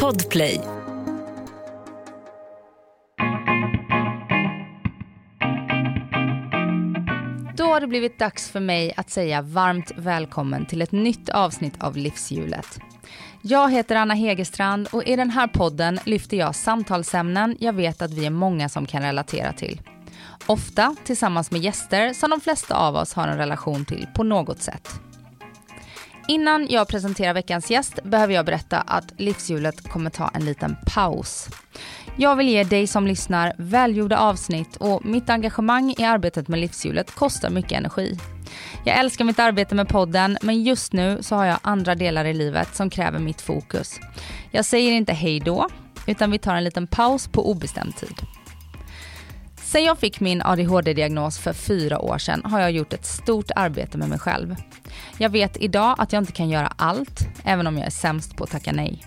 Podplay. Då har det blivit dags för mig att säga varmt välkommen till ett nytt avsnitt av Livshjulet. Jag heter Anna Hegerstrand och i den här podden lyfter jag samtalsämnen jag vet att vi är många som kan relatera till. Ofta tillsammans med gäster som de flesta av oss har en relation till på något sätt. Innan jag presenterar veckans gäst behöver jag berätta att livshjulet kommer ta en liten paus. Jag vill ge dig som lyssnar välgjorda avsnitt och mitt engagemang i arbetet med livshjulet kostar mycket energi. Jag älskar mitt arbete med podden men just nu så har jag andra delar i livet som kräver mitt fokus. Jag säger inte hej då utan vi tar en liten paus på obestämd tid. Sen jag fick min ADHD-diagnos för fyra år sedan har jag gjort ett stort arbete med mig själv. Jag vet idag att jag inte kan göra allt, även om jag är sämst på att tacka nej.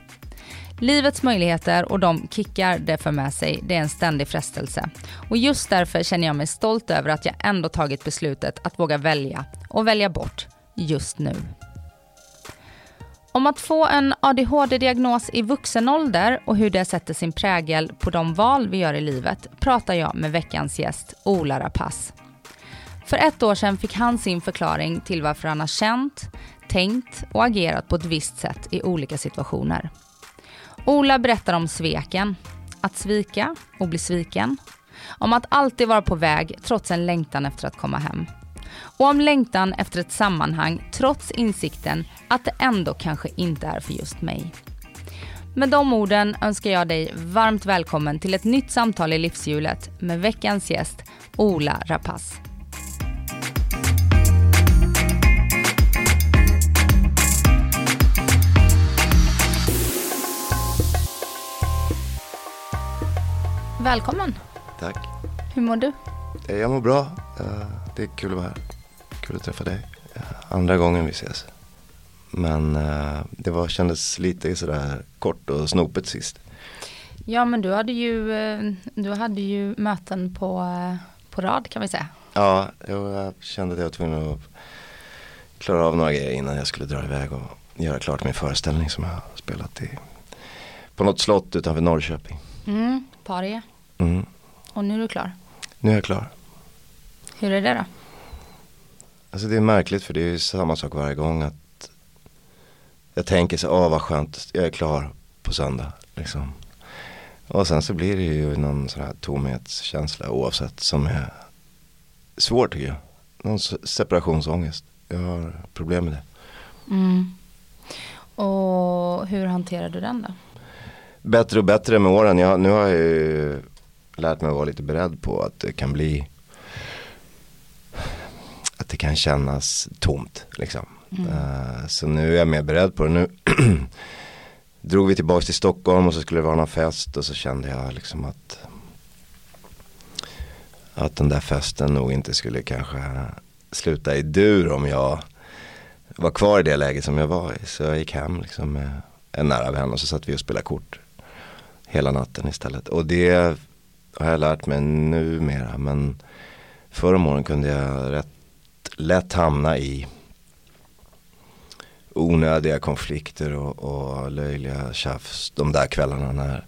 Livets möjligheter och de kickar det för med sig, det är en ständig frestelse. Och just därför känner jag mig stolt över att jag ändå tagit beslutet att våga välja och välja bort just nu. Om att få en ADHD-diagnos i vuxen ålder och hur det sätter sin prägel på de val vi gör i livet pratar jag med veckans gäst Ola Rapace. För ett år sedan fick han sin förklaring till varför han har känt, tänkt och agerat på ett visst sätt i olika situationer. Ola berättar om sveken, att svika och bli sviken, om att alltid vara på väg trots en längtan efter att komma hem. Och om längtan efter ett sammanhang trots insikten att det ändå kanske inte är för just mig. Med de orden önskar jag dig varmt välkommen till ett nytt samtal i livshjulet med veckans gäst Ola Rapace. Välkommen. Tack. Hur mår du? Eh, Jag mår bra. Eh, Det är kul att vara här. Kul att träffa dig. Eh, Andra gången vi ses. Men eh, det var, kändes lite sådär kort och snopet sist. Ja men du hade ju, eh, du hade ju möten på, på rad kan vi säga. Ja, jag kände att jag var tvungen att klara av några grejer innan jag skulle dra iväg och göra klart min föreställning som jag har spelat i på något slott utanför Norrköping. Mm, parie. Mm. Och nu är du klar. Nu är jag klar. Hur är det då? Alltså det är märkligt för det är ju samma sak varje gång att jag tänker så, åh vad skönt, jag är klar på söndag. Liksom. Och sen så blir det ju någon sån här tomhetskänsla oavsett som är svår tycker jag. Någon separationsångest. Jag har problem med det. Mm. Och hur hanterar du den då? Bättre och bättre med åren. Jag, nu har jag ju lärt mig att vara lite beredd på att det kan bli att det kan kännas tomt liksom. Eh, så nu är jag mer beredd på det. Nu drog vi tillbaka till Stockholm och så skulle det vara någon fest och så kände jag liksom att att den där festen nog inte skulle kanske sluta i dur om jag var kvar i det läget som jag var i. Så jag gick hem liksom med en nära vän och så satt vi och spelade kort hela natten istället. Och det har jag lärt mig numera men förr om åren kunde jag rätt lätt hamna i onödiga konflikter och, och löjliga tjafs de där kvällarna när,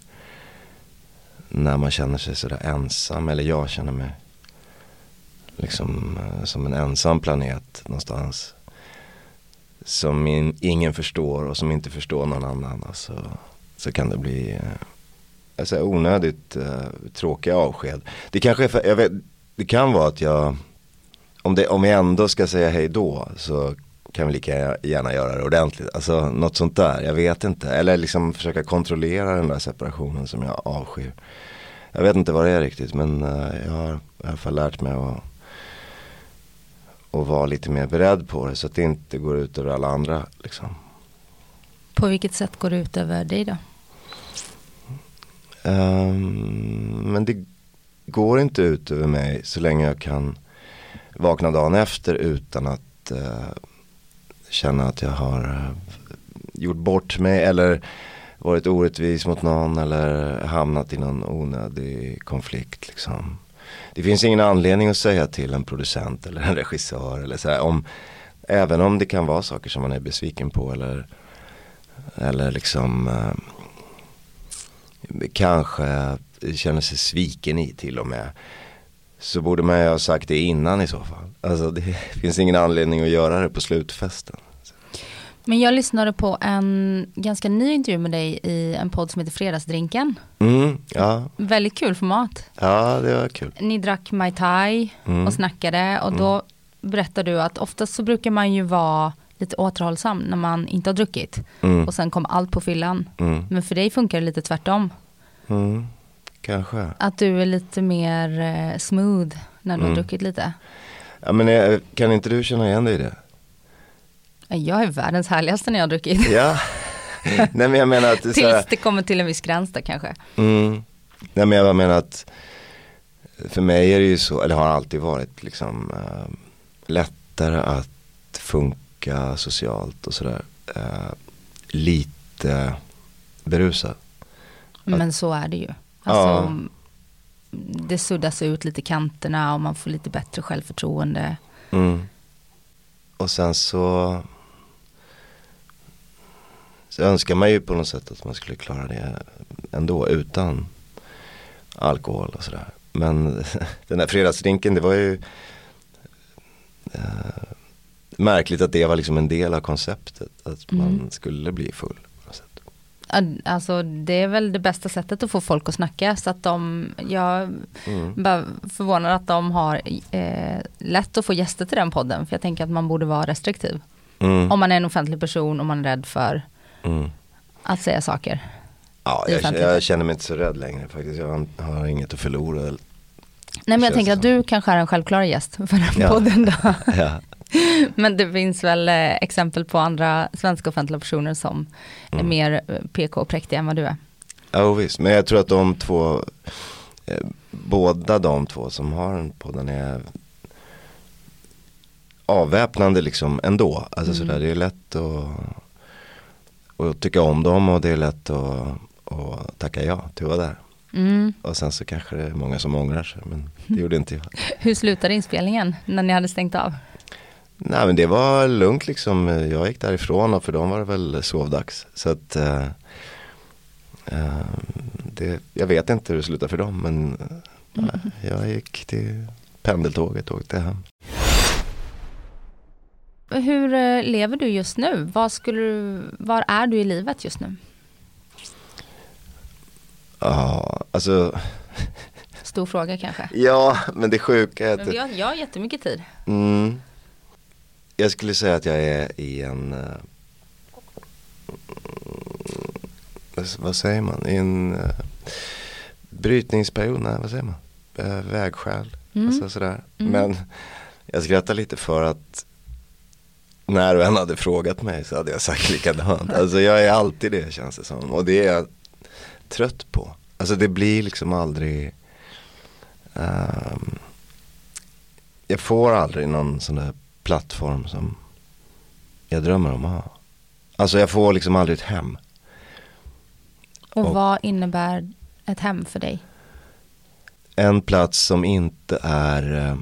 när man känner sig sådär ensam eller jag känner mig liksom eh, som en ensam planet någonstans som in, ingen förstår och som inte förstår någon annan alltså, så kan det bli eh, alltså, onödigt eh, tråkiga avsked. Det kanske är för, jag vet, det kan vara att jag om, det, om jag ändå ska säga hej då så kan vi lika gärna göra det ordentligt. Alltså något sånt där, jag vet inte. Eller liksom försöka kontrollera den där separationen som jag avskyr. Jag vet inte vad det är riktigt men eh, jag har i alla fall lärt mig att, att vara lite mer beredd på det så att det inte går ut över alla andra. Liksom. På vilket sätt går det ut över dig då? Ehm, men det går inte ut över mig så länge jag kan vakna dagen efter utan att eh, känna att jag har eh, gjort bort mig eller varit orättvis mot någon eller hamnat i någon onödig konflikt. Liksom. Det finns ingen anledning att säga till en producent eller en regissör eller så här, om, även om det kan vara saker som man är besviken på eller Eller liksom eh, kanske känner sig sviken i till och med. Så borde man ju ha sagt det innan i så fall. Alltså det finns ingen anledning att göra det på slutfesten. Men jag lyssnade på en ganska ny intervju med dig i en podd som heter Fredagsdrinken. Mm, ja. Väldigt kul format. ja, det var kul. Ni drack Mai Tai Mm. och snackade och då berättade du att oftast så brukar man ju vara lite återhållsam när man inte har druckit. Mm, Och sen kom allt på fyllan. mm, Men för dig funkar det lite tvärtom. Kanske. Att du är lite mer eh, smooth när du har Mm. druckit lite. Ja, men eh, kan inte du känna igen dig i det? Jag är världens härligaste när jag har druckit. Ja. Nej men jag menar att så här, Tills det kommer till en viss gräns där kanske. mm, Nej men jag menar att för mig är det ju så, eller har alltid varit liksom eh, lättare att funka socialt och sådär. Eh, lite berusad. Men så är det ju. Ja. Alltså, Det suddas ut lite kanterna och man får lite bättre självförtroende. Mm. Och sen så så önskar man ju på något sätt att man skulle klara det ändå utan alkohol och sådär. Men den där fredagsdrinken det var ju eh, märkligt att det var liksom en del av konceptet. Att man Mm. skulle bli full. Alltså det är väl det bästa sättet att få folk att snacka. Så att de, jag Mm. bara förvånad att de har eh, lätt att få gäster till den podden. För jag tänker att man borde vara restriktiv. Mm. Om man är en offentlig person och man är rädd för Mm. att säga saker. Ja, jag, jag känner mig inte så rädd längre faktiskt. Jag har, inget att förlora. Nej men jag tänker att du kanske är en självklar gäst för den Ja. podden då. Ja. Men det finns väl eh, exempel på andra svenska offentliga personer som är Mm. mer eh, PK och präktiga än vad du är. Ja visst, men jag tror att de två, eh, båda de två som har den podden är avväpnande liksom ändå. Alltså Mm. sådär, det är lätt att, att tycka om dem och det är lätt att, att tacka ja till att vara där. Mm. Och sen så kanske det är många som ångrar sig, men det gjorde inte jag. Hur slutade inspelningen när ni hade stängt av? Nej men det var lugnt liksom, jag gick därifrån och för dem var det väl sovdags. Så att eh, eh, det, jag vet inte hur det slutade för dem men eh, jag gick till pendeltåget och åkte hem. Hur lever du just nu? Vad skulle du, var är du i livet just nu? Ja, alltså Stor fråga kanske. ja men det sjuka är Men att jag har jättemycket tid. mm, jag skulle säga att jag är i en eh, vad- säger man, i en eh, brytningsperiod, nej vad säger man, uh, vägskäl. Mm. Alltså sådär. Mm. Men jag skrattar lite för att när du än hade frågat mig så hade jag sagt likadant. Alltså jag är alltid det känns det som. Och det är jag trött på. Alltså det blir liksom aldrig ehm, Jag får aldrig någon sån där plattform som jag drömmer om att ha. Alltså jag får liksom aldrig ett hem. Och Och- vad innebär ett hem för dig? en plats som inte är eh,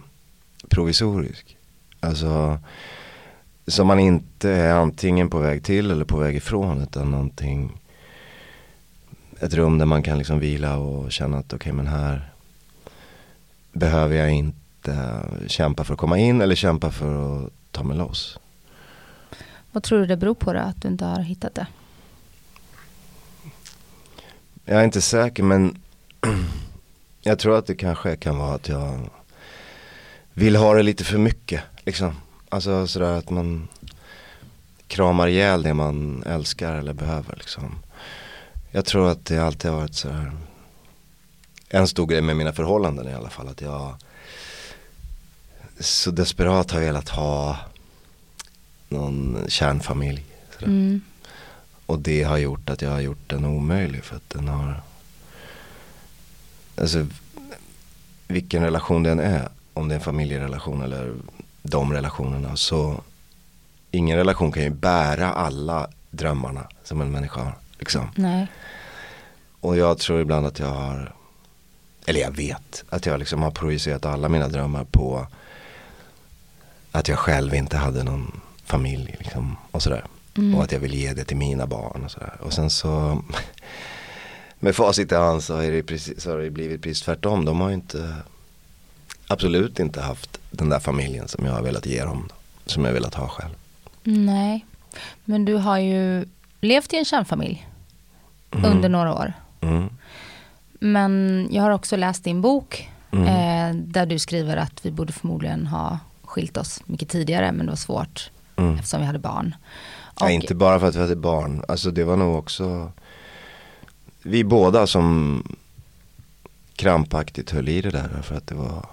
provisorisk. Alltså som man inte är antingen på väg till eller på väg ifrån utan någonting ett rum där man kan liksom vila och känna att okej men här behöver jag inte kämpa för att komma in eller kämpa för att ta mig loss. Vad tror du det beror på då, att du inte har hittat det? Jag är inte säker men jag tror att det kanske kan vara att jag vill ha det lite för mycket. Liksom. Alltså sådär att man kramar ihjäl det man älskar eller behöver. Liksom. Jag tror att det alltid har varit så här en stor grej med mina förhållanden i alla fall. Att jag så desperat har velat ha någon kärnfamilj. Mm. Och det har gjort att jag har gjort den omöjlig för att den har Alltså vilken relation den är Om det är en familjerelation eller de relationerna så Ingen relation kan ju bära alla drömmarna som en människa har liksom. Nej. Och jag tror ibland att jag har Eller jag vet att jag liksom har projicerat alla mina drömmar på Att jag själv inte hade någon familj liksom och sådär Mm. Och att jag vill ge det till mina barn och sådär. Och sen så med facit i hand så, är det precis, så har det blivit precis tvärtom. De har ju inte absolut inte haft den där familjen som jag har velat ge dem. Som jag har velat ha själv. Nej, men du har ju levt i en kärnfamilj mm. under några år. Mm. Men jag har också läst din bok mm. eh, där du skriver att vi borde förmodligen ha skilt oss mycket tidigare men det var svårt mm. eftersom vi hade barn. Och, ja, inte bara för att vi hade barn, alltså det var nog också vi båda som krampaktigt höll i det där för att det var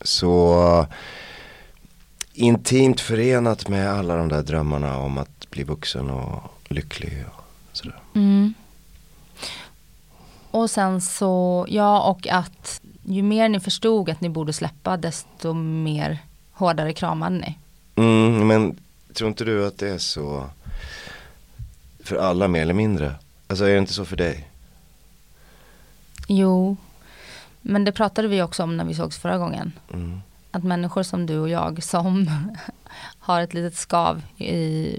så intimt förenat med alla de där drömmarna om att bli vuxen och lycklig och sådär. Mm. Och sen så, ja och att ju mer ni förstod att ni borde släppa desto mer hårdare kramade ni. Mm, men tror inte du att det är så för alla mer eller mindre? Alltså är det inte så för dig? Jo, men det pratade vi också om när vi sågs förra gången. Mm. Att människor som du och jag som har ett litet skav i,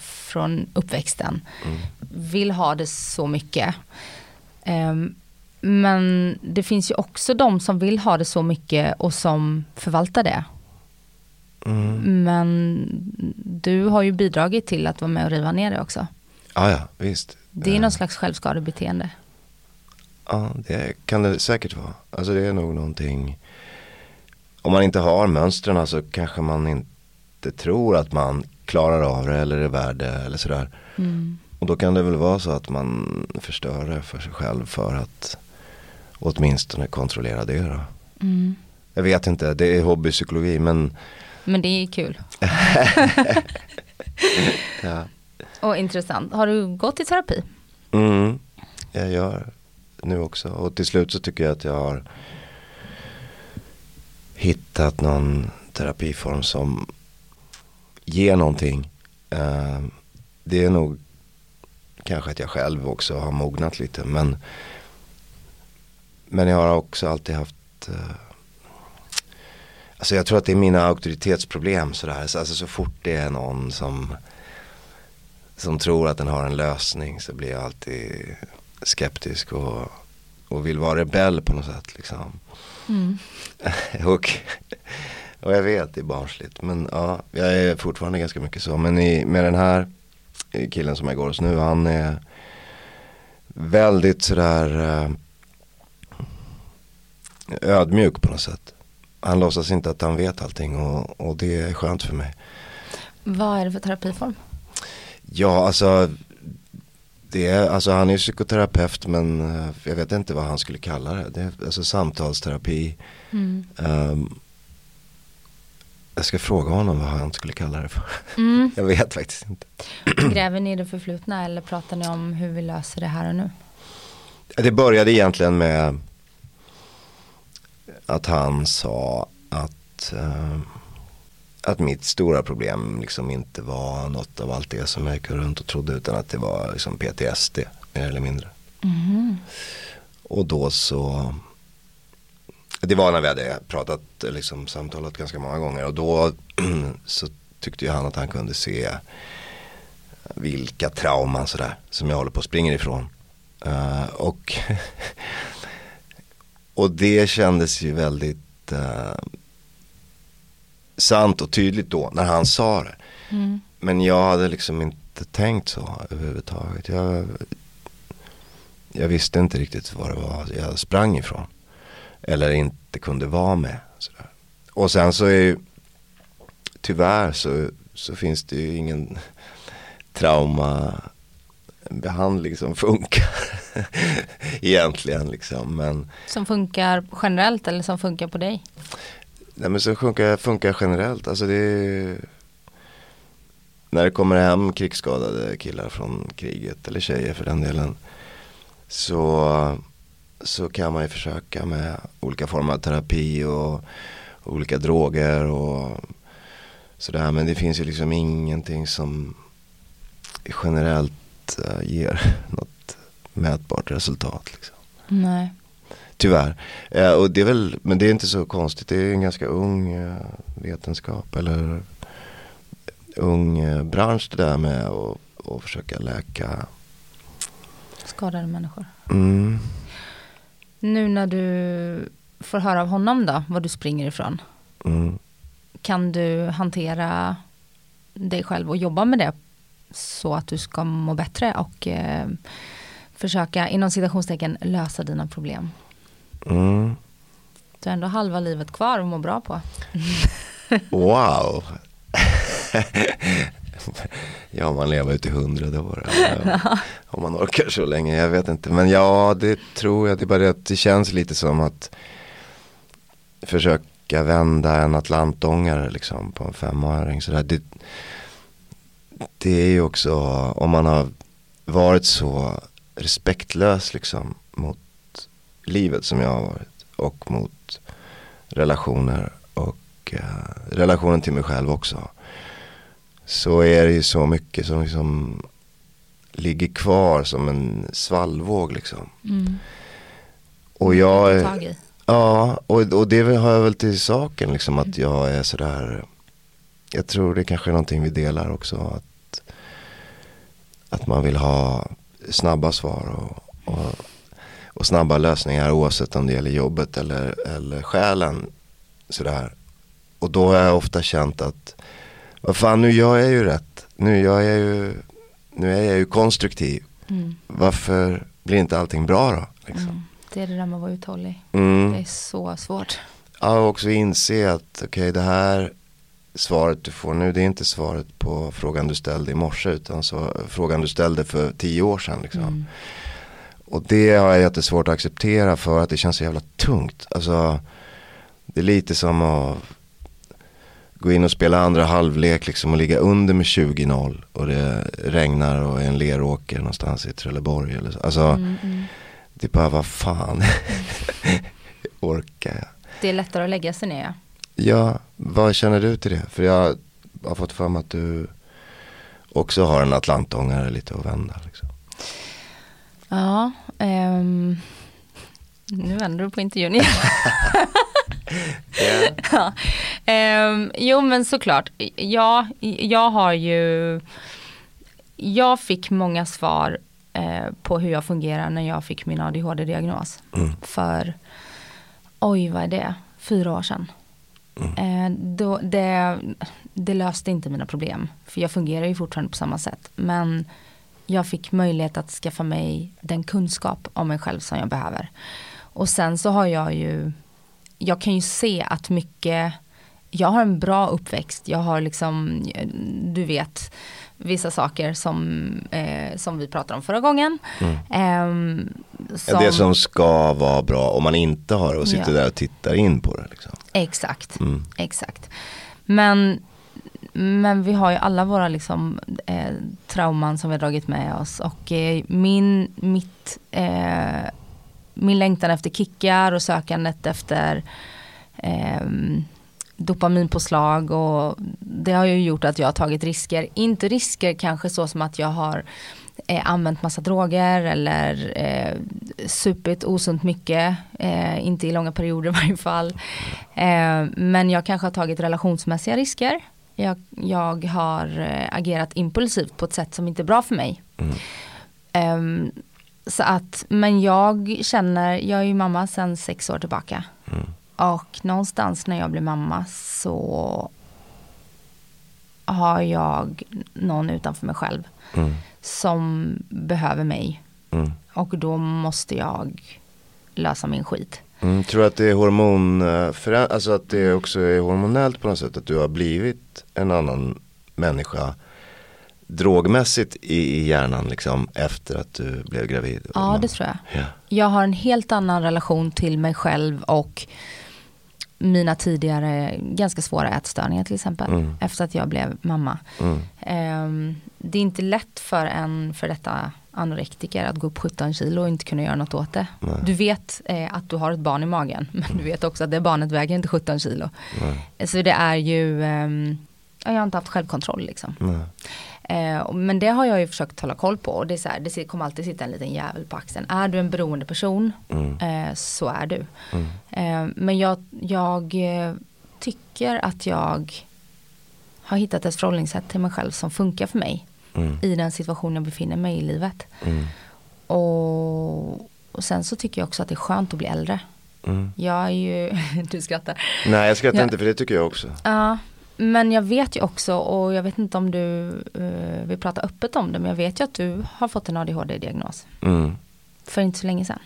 från uppväxten mm. vill ha det så mycket. Um, men det finns ju också de som vill ha det så mycket och som förvaltar det. Mm. Men du har ju bidragit till att vara med och riva ner det också. Ja, ja, visst. Det är någon slags självskadebeteende. Ja, det kan det säkert vara. Alltså det är nog någonting. Om man inte har mönstren så kanske man inte tror att man klarar av det eller är värd det eller sådär. Mm. Och då kan det väl vara så att man förstör det för sig själv för att åtminstone kontrollera det då. Mm. Jag vet inte, det är hobbypsykologi men Men det är kul. ja. Och intressant. Har du gått i terapi? Mm, jag gör nu också. Och till slut så tycker jag att jag har hittat någon terapiform som ger någonting. Uh, det är nog kanske att jag själv också har mognat lite. Men, men jag har också alltid haft uh, Alltså jag tror att det är mina auktoritetsproblem sådär. Alltså så fort det är någon som som tror att den har en lösning så blir jag alltid skeptisk och, och vill vara rebell på något sätt. Liksom. Mm. och, och jag vet det är barnsligt men ja, jag är fortfarande ganska mycket så. Men i, med den här killen som jag går hos nu, han är väldigt sådär uh, ödmjuk på något sätt. Han låtsas inte att han vet allting och, och det är skönt för mig. Vad är det för terapiform? Ja, alltså, det är, alltså han är psykoterapeut men eh, jag vet inte vad han skulle kalla det. det är, alltså samtalsterapi. Mm. Um, jag ska fråga honom vad han skulle kalla det för. Mm. jag vet faktiskt inte. Gräver ni i det förflutna eller pratar ni om hur vi löser det här och nu? Det började egentligen med att han sa att uh, att mitt stora problem liksom inte var något av allt det som jag gick runt och trodde utan att det var liksom PTSD mer eller mindre. Mm. Och då så det var när vi hade pratat, liksom samtalat ganska många gånger och då så tyckte ju han att han kunde se vilka trauman sådär som jag håller på att springa ifrån. Uh, och, och det kändes ju väldigt uh, sant och tydligt då när han sa det. Mm. Men jag hade liksom inte tänkt så överhuvudtaget. Jag, jag visste inte riktigt vad det var jag sprang ifrån. Eller inte kunde vara med. Sådär. Och sen så är ju tyvärr så, så finns det ju ingen traumabehandling som funkar. Egentligen liksom. Men, som funkar generellt eller som funkar på dig? Nej men så funkar, funkar generellt. Alltså det är, När det kommer hem krigsskadade killar från kriget eller tjejer för den delen. Så, så kan man ju försöka med olika former av terapi och olika droger och sådär. Men det finns ju liksom ingenting som generellt uh, ger något mätbart resultat. Liksom. Nej. Tyvärr. Eh, och det är väl, men det är inte så konstigt. Det är en ganska ung eh, vetenskap. Eller ung eh, bransch det där med att och försöka läka. Skadade människor. Mm. Nu när du får höra av honom då, var du springer ifrån. Mm. Kan du hantera dig själv och jobba med det så att du ska må bättre och eh, försöka inom citationstecken lösa dina problem? Mm. Du har ändå halva livet kvar att må bra på. Wow. ja, man lever ut i hundrade år. Ja, om man orkar så länge, jag vet inte. Men ja, det tror jag. Det är bara det att det känns lite som att försöka vända en atlantångare liksom på en femåring. Så där. Det, det är ju också, om man har varit så respektlös liksom mot livet som jag har varit och mot relationer och eh, relationen till mig själv också. Så är det ju så mycket som liksom ligger kvar som en svallvåg liksom. Mm. Och jag, ja och, och det har jag väl till saken liksom att jag är sådär. Jag tror det kanske är någonting vi delar också. Att, att man vill ha snabba svar och, och, och snabba lösningar oavsett om det gäller jobbet eller, eller själen. Sådär. Och då har jag ofta känt att vad fan nu gör jag ju rätt. Nu, gör jag ju, nu är jag ju konstruktiv. Mm. Varför blir inte allting bra då? Liksom? Mm. Det är det där med att vara uthållig. Mm. Det är så svårt. Ja, och också inse att okej det här svaret du får nu det är inte svaret på frågan du ställde i morse utan så, frågan du ställde för tio år sedan. Liksom. Mm. Och det har jag jättesvårt att acceptera för att det känns så jävla tungt. Alltså, det är lite som att gå in och spela andra halvlek liksom och ligga under med 20-0 och det regnar och är en leråker någonstans i Trelleborg. Eller så. Alltså, Mm, mm. det är bara vad fan orkar jag? Det är lättare att lägga sig ner. Ja. Vad känner du till det? För jag har fått för mig att du också har en atlantångare lite att vända. Liksom. Ja, ehm, nu vänder du på intervjun igen. ja. Ehm, jo men såklart, ja, jag har ju, jag fick många svar eh, på hur jag fungerar när jag fick min ADHD-diagnos. Mm. För, oj vad är det, fyra år sedan. Eh, då, det, det löste inte mina problem, för jag fungerar ju fortfarande på samma sätt. Men jag fick möjlighet att skaffa mig den kunskap om mig själv som jag behöver. Och sen så har jag ju, jag kan ju se att mycket, jag har en bra uppväxt, jag har liksom, du vet, vissa saker som, eh, som vi pratade om förra gången. Ehm, Ja, det som ska vara bra om man inte har det och sitter Ja. där och tittar in på det. Liksom. Exakt, Mm. exakt. Men, men vi har ju alla våra liksom, eh, trauman som vi har dragit med oss. Och eh, min, mitt, eh, min längtan efter kickar och sökandet efter eh, dopaminpåslag och det har ju gjort att jag har tagit risker. Inte risker kanske så som att jag har eh, använt massa droger eller eh, supit osunt mycket. Eh, inte i långa perioder i varje fall. Eh, men jag kanske har tagit relationsmässiga risker. Jag, jag har eh, agerat impulsivt på ett sätt som inte är bra för mig. Mm. Ehm, så att, men jag känner, jag är ju mamma sedan sex år tillbaka. Mm. Och någonstans när jag blir mamma så har jag någon utanför mig själv Mm. som behöver mig. Mm. Och då måste jag lösa min skit. Mm. Tror du att det är hormon, eh, alltså att det också är hormonellt på något sätt? Att du har blivit en annan människa drogmässigt i, i hjärnan liksom efter att du blev gravid? Ja, det tror jag. Ja. Jag har en helt annan relation till mig själv och mina tidigare ganska svåra ätstörningar till exempel. Mm. Efter att jag blev mamma. Mm. Ehm, det är inte lätt för en för detta anorektiker att gå upp 17 kilo och inte kunna göra något åt det. Nej. Du vet eh, att du har ett barn i magen, men du vet också att det barnet väger inte 17 kilo. Nej. Så det är ju, ja, jag har inte haft självkontroll liksom. Nej. Eh, men det har jag ju försökt hålla koll på och det är så här, det kommer alltid sitta en liten jävel på axeln. Är du en beroende person Mm. eh, så är du. Mm. Eh, men jag, jag eh, tycker att jag har hittat ett förhållningssätt till mig själv som funkar för mig. Mm. I den situation jag befinner mig i livet. Mm. Och, och sen så tycker jag också att det är skönt att bli äldre. Mm. Jag är ju, du skrattar. Nej jag skrattar Ja. inte för det tycker jag också. Ja, men jag vet ju också och jag vet inte om du eh, vill prata öppet om det men jag vet ju att du har fått en ADHD-diagnos Mm. för inte så länge sedan.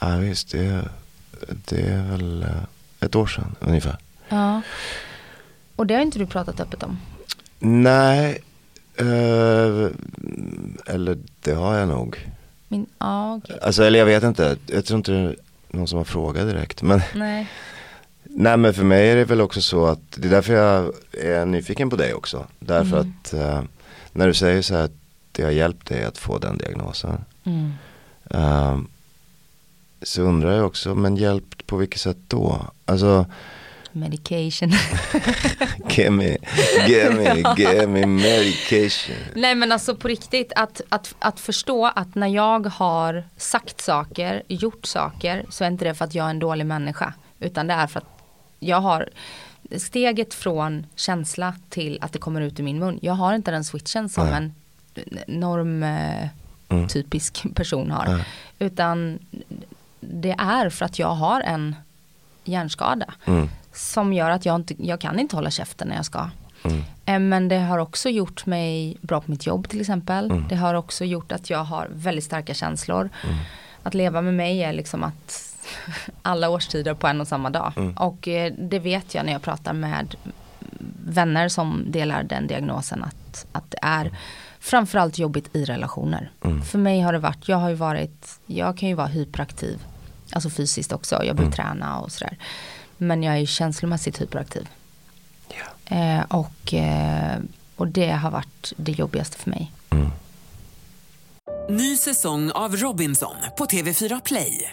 Ja visst, det, det är väl eh, ett år sedan ungefär. Ja. Och det har inte du pratat öppet om. Nej, eh, eller det har jag nog. Min, ja, okej. Alltså eller jag vet inte, jag tror inte det är någon som har frågat direkt. Men, Nej. Nej men för mig är det väl också så att, det är därför jag är nyfiken på dig också. Därför Mm. att eh, när du säger så här att det har hjälpt dig att få den diagnosen. Mm. eh, så undrar jag också, men hjälpt på vilket sätt då? Alltså, Medication. give me, give me, give me medication. Nej men alltså på riktigt att, att, att förstå att när jag har sagt saker, gjort saker så är inte det för att jag är en dålig människa. Utan det är för att jag har steget från känsla till att det kommer ut ur min mun. Jag har inte den switchen som Nej. en norm eh, Mm. person har. Nej. Utan det är för att jag har en hjärnskada. Mm. Som gör att jag, inte, jag kan inte hålla käften när jag ska. Mm. Eh, Men det har också gjort mig bra på mitt jobb till exempel. Mm. Det har också gjort att jag har väldigt starka känslor. Mm. Att leva med mig är liksom att alla årstider på en och samma dag. Mm. Och eh, det vet jag när jag pratar med vänner som delar den diagnosen att, att det är framförallt jobbigt i relationer. Mm. För mig har det varit, jag har ju varit, jag kan ju vara hyperaktiv. Alltså fysiskt också, jag behöver Mm. träna och sådär. Men jag är känslomässigt hyperaktiv. Ja. Eh, och, eh, och det har varit det jobbigaste för mig. Mm. Ny säsong av Robinson på TV4 Play.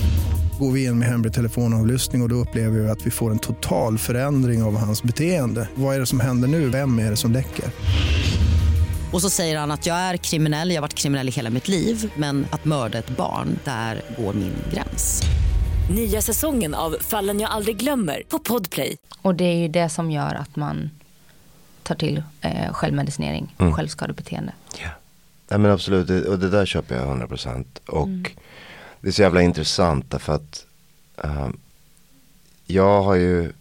Går vi in med hemlig telefonavlyssning och, och då upplever vi att vi får en total förändring av hans beteende. Vad är det som händer nu? Vem är det som läcker? Och så säger han att jag är kriminell, jag har varit kriminell i hela mitt liv men att mörda ett barn, där går min gräns. Nya säsongen av Fallen jag aldrig glömmer på Podplay. Och det är ju det som gör att man tar till eh, självmedicinering, Mm. självskadebeteende. Ja. Nej men absolut, och det där köper jag 100%. Och det är så jävla intressant därför att ehm, jag har ju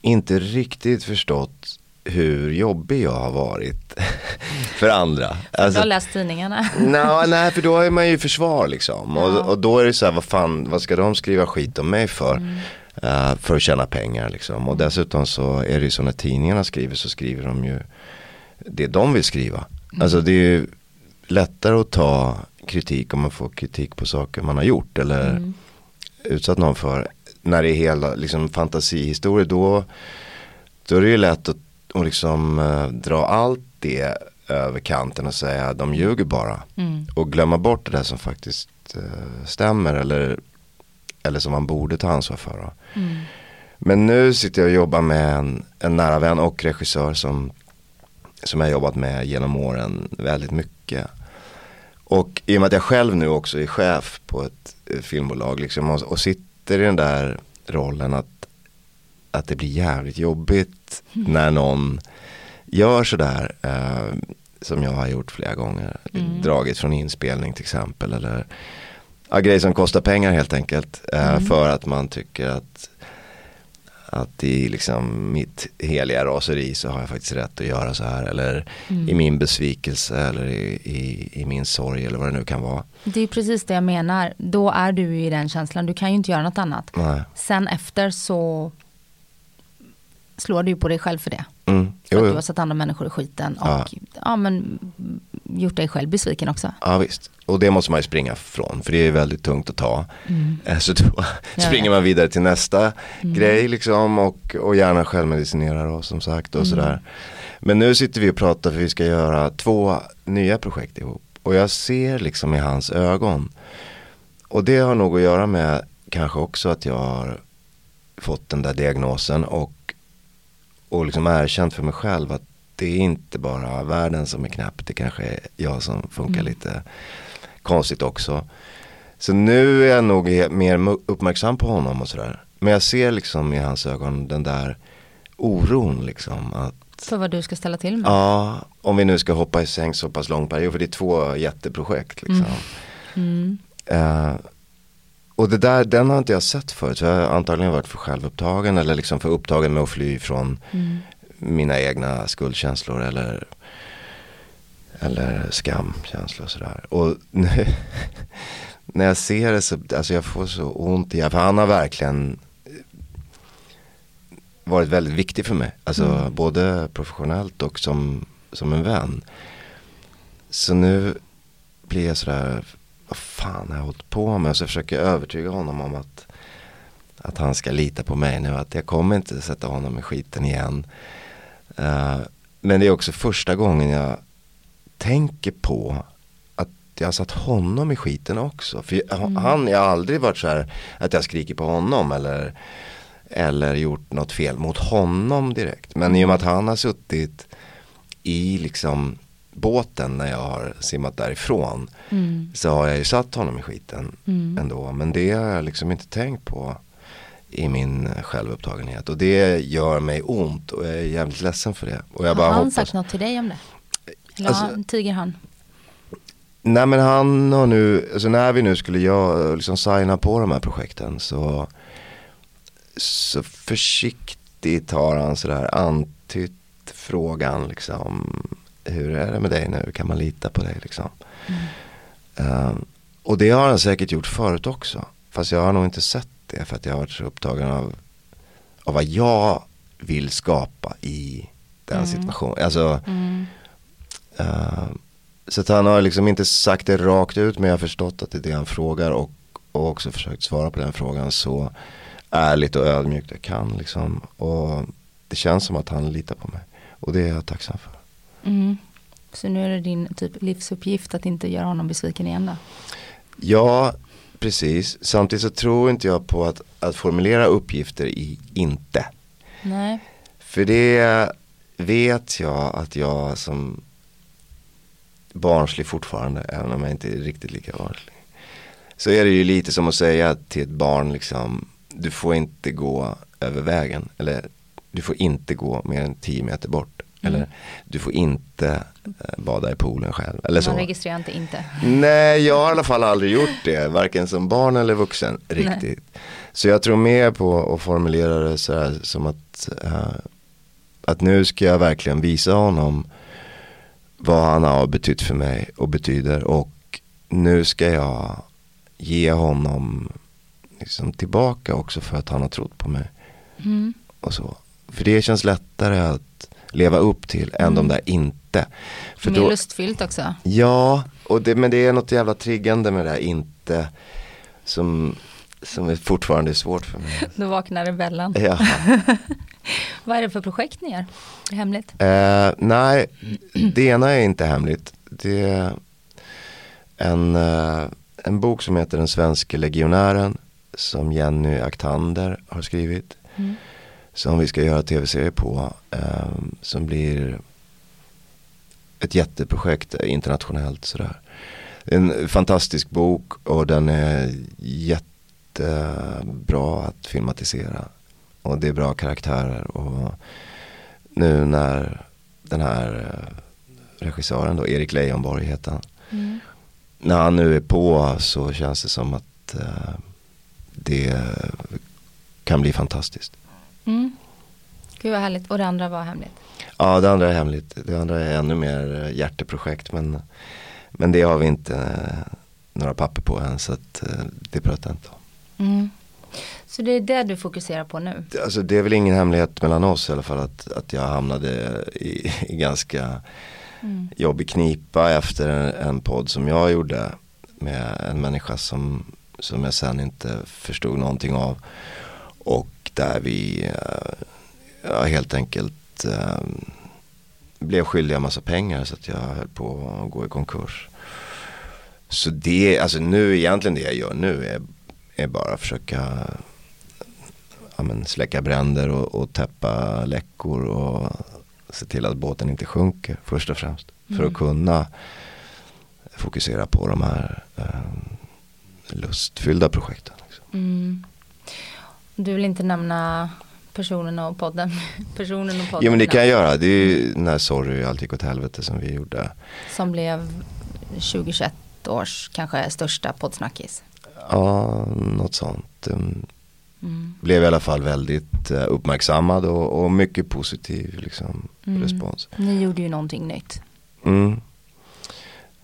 inte riktigt förstått hur jobbig jag har varit för andra. du Alltså, har läst tidningarna. Nå, nej, för då är man ju försvar liksom. Ja. Och, och då är det så här, vad fan, vad ska de skriva skit om mig för? Mm. Eh, för att tjäna pengar liksom. Och dessutom så är det ju så när tidningarna skriver så skriver de ju det de vill skriva. Mm. Alltså det är ju lättare att ta kritik om man får kritik på saker man har gjort eller Mm. utsatt någon för. När det är hela liksom, fantasihistorier då, då är det ju lätt att, att liksom, eh, dra allt det över kanten och säga de ljuger bara. Mm. Och glömma bort det där som faktiskt eh, stämmer eller, eller som man borde ta ansvar för. Mm. Men nu sitter jag och jobbar med en, en nära vän och regissör som, som jag har jobbat med genom åren väldigt mycket. Och i och med att jag själv nu också är chef på ett eh, filmbolag liksom, och, och sitter i den där rollen att, att det blir jävligt jobbigt när någon gör sådär eh, som jag har gjort flera gånger. Dragit från inspelning till exempel eller ja, grejer som kostar pengar helt enkelt. Eh, För att man tycker att att i liksom mitt heliga raseri så har jag faktiskt rätt att göra så här. Eller i min besvikelse eller i, i, i min sorg eller vad det nu kan vara. Det är precis det jag menar. Då är du i den känslan. Du kan ju inte göra något annat. Nej. Sen efter så slår du på dig själv för det. Mm. Jo, att du har satt andra människor i skiten. Och Ja. ja. men gjort dig själv besviken också. Ja visst, och det måste man ju springa från för det är väldigt tungt att ta. Eh, Så då springer man vidare till nästa grej liksom och, och gärna självmedicinerar och som sagt och sådär. Men nu sitter vi och pratar för vi ska göra två nya projekt ihop. Och jag ser liksom i hans ögon. Och det har nog att göra med kanske också att jag har fått den där diagnosen och, och liksom erkänt för mig själv att det är inte bara världen som är knäpp, det kanske är jag som funkar lite konstigt också. Så nu är jag nog mer uppmärksam på honom och sådär. Men jag ser liksom i hans ögon den där oron liksom. Att, För vad du ska ställa till med. ja, om vi nu ska hoppa i säng så pass lång period, för det är två jätteprojekt liksom. Mm. Eh, och det där, den har inte jag sett förut. Så jag har antagligen varit för självupptagen eller liksom för upptagen med att fly från mina egna skuldkänslor eller, eller skamkänslor och sådär. Och nu, när jag ser det så, alltså jag får så ont i För han har verkligen varit väldigt viktig för mig. Alltså både professionellt och som, som en vän. Så nu blir jag sådär, vad fan har jag hållit på med? Och så försöker jag övertyga honom om att, att han ska lita på mig nu. Att jag kommer inte sätta honom i skiten igen. Eh, men det är också första gången jag tänker på att jag har satt honom i skiten också. För jag, han, jag har aldrig varit så här att jag skriker på honom eller, eller gjort något fel mot honom direkt. Men i och med att han har suttit i liksom båten när jag har simmat därifrån så har jag ju satt honom i skiten ändå. Men det har jag liksom inte tänkt på i min självupptagenhet. Och det gör mig ont och jag är jävligt ledsen för det. Och jag bara har han hoppas. sagt något till dig om det? Eller Alltså- han, tiger han? Nej men han har nu, alltså när vi nu skulle jag, liksom signa på de här projekten så, så försiktigt har han sådär antytt frågan liksom, hur är det med dig nu, kan man lita på dig liksom. Ehm, och det har han säkert gjort förut också, fast jag har nog inte sett det för att jag har varit så upptagen av, av vad jag vill skapa i den situationen. Alltså, Eh, så att han har liksom inte sagt det rakt ut men jag har förstått att det är det han frågar och, och också försökt svara på den frågan så ärligt och ödmjukt jag kan liksom. Och det känns som att han litar på mig. Och det är jag tacksam för. Mm. Så nu är det din typ livsuppgift att inte göra honom besviken igen då? Ja, precis. Samtidigt så tror inte jag på att, att formulera uppgifter i inte. Nej. För det vet jag att jag som barnslig fortfarande, även om jag inte är riktigt lika barnslig. Så är det ju lite som att säga till ett barn liksom, du får inte gå över vägen. Eller du får inte gå mer än 10 meter bort. Eller du får inte eh, bada i poolen själv. Eller så. Man registrerar inte inte. Nej, jag har i alla fall aldrig gjort det, varken som barn eller vuxen riktigt. Så jag tror mer på att formulera det så här som att, eh, att nu ska jag verkligen visa honom vad han har betytt för mig och betyder och nu ska jag ge honom liksom tillbaka också för att han har trott på mig. Och så. För det känns lättare att leva upp till än de där inte. För Mer lustfyllt också. Ja, och det, men det är något jävla triggande med det här inte som, som är fortfarande är svårt för mig. Då vaknar rebellen. Ja. Vad är det för projekt ni gör? Det hemligt? Eh, nej, det ena är inte hemligt. Det är en, eh, en bok som heter Den svenske legionären som Jenny Aktander har skrivit. Som vi ska göra tv-serie på. Eh, som blir ett jätteprojekt internationellt sådär. En fantastisk bok och den är jättebra att filmatisera. Och det är bra karaktärer och nu när den här eh, regissören då, Erik Leijonborg heter han. När han nu är på så känns det som att eh, det kan bli fantastiskt. Mm. Gud vad härligt. Och det andra var hemligt. Ja, det andra är hemligt. Det andra är ännu mer hjärteprojekt. Men, men det har vi inte eh, några papper på än. Så att, eh, det pratar jag inte om. Mm. Så det är det du fokuserar på nu? Alltså, det är väl ingen hemlighet mellan oss i alla fall. Att, att jag hamnade i, i ganska jobbig knipa efter en, en podd som jag gjorde med en människa som, som jag sen inte förstod någonting av. Och där vi eh, ja, helt enkelt eh, blev skyldiga massa pengar så att jag höll på att gå i konkurs. Så det, alltså nu egentligen det jag gör nu är, är bara att försöka ja, men släcka bränder och, och täppa läckor och se till att båten inte sjunker först och främst. För att kunna fokusera på de här eh, lustfyllda projekten. Liksom. Mm. Du vill inte nämna personen och podden? personen och podden Jo men det kan jag göra. Det är ju när Sorry allt gick åt helvete som vi gjorde. Som blev 2021 års kanske största poddsnackis. Ja, något sånt. Um, Mm. Blev i alla fall väldigt uh, uppmärksammad och, och mycket positiv liksom, Mm. respons. Ni gjorde ju någonting nytt. Mm.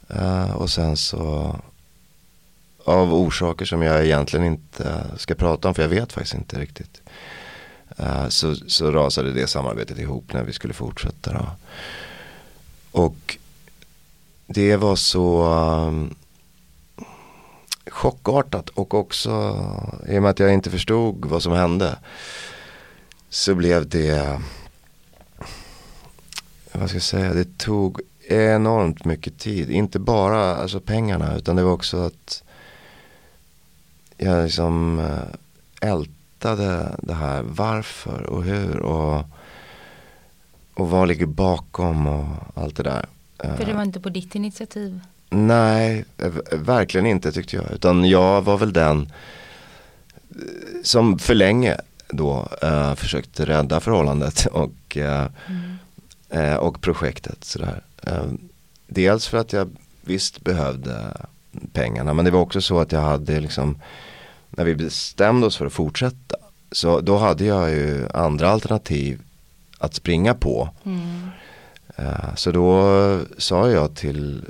Eh, och sen så av orsaker som jag egentligen inte ska prata om för jag vet faktiskt inte riktigt. Eh, så, så rasade det samarbetet ihop när vi skulle fortsätta. Då. Och det var så um, chockartat och också i och med att jag inte förstod vad som hände så blev det vad ska jag säga, det tog enormt mycket tid. Inte bara alltså pengarna utan det var också att jag liksom eh, ältade det här varför och hur och, och vad ligger bakom och allt det där. För Eh, det var inte på ditt initiativ. Nej, eh, verkligen inte tyckte jag. Utan jag var väl den eh, som för länge då eh, försökte rädda förhållandet och, eh, eh, och projektet. Sådär. Eh, dels för att jag visst behövde pengarna men det var också så att jag hade liksom när vi bestämde oss för att fortsätta så då hade jag ju andra alternativ att springa på. Eh, Så då sa jag till,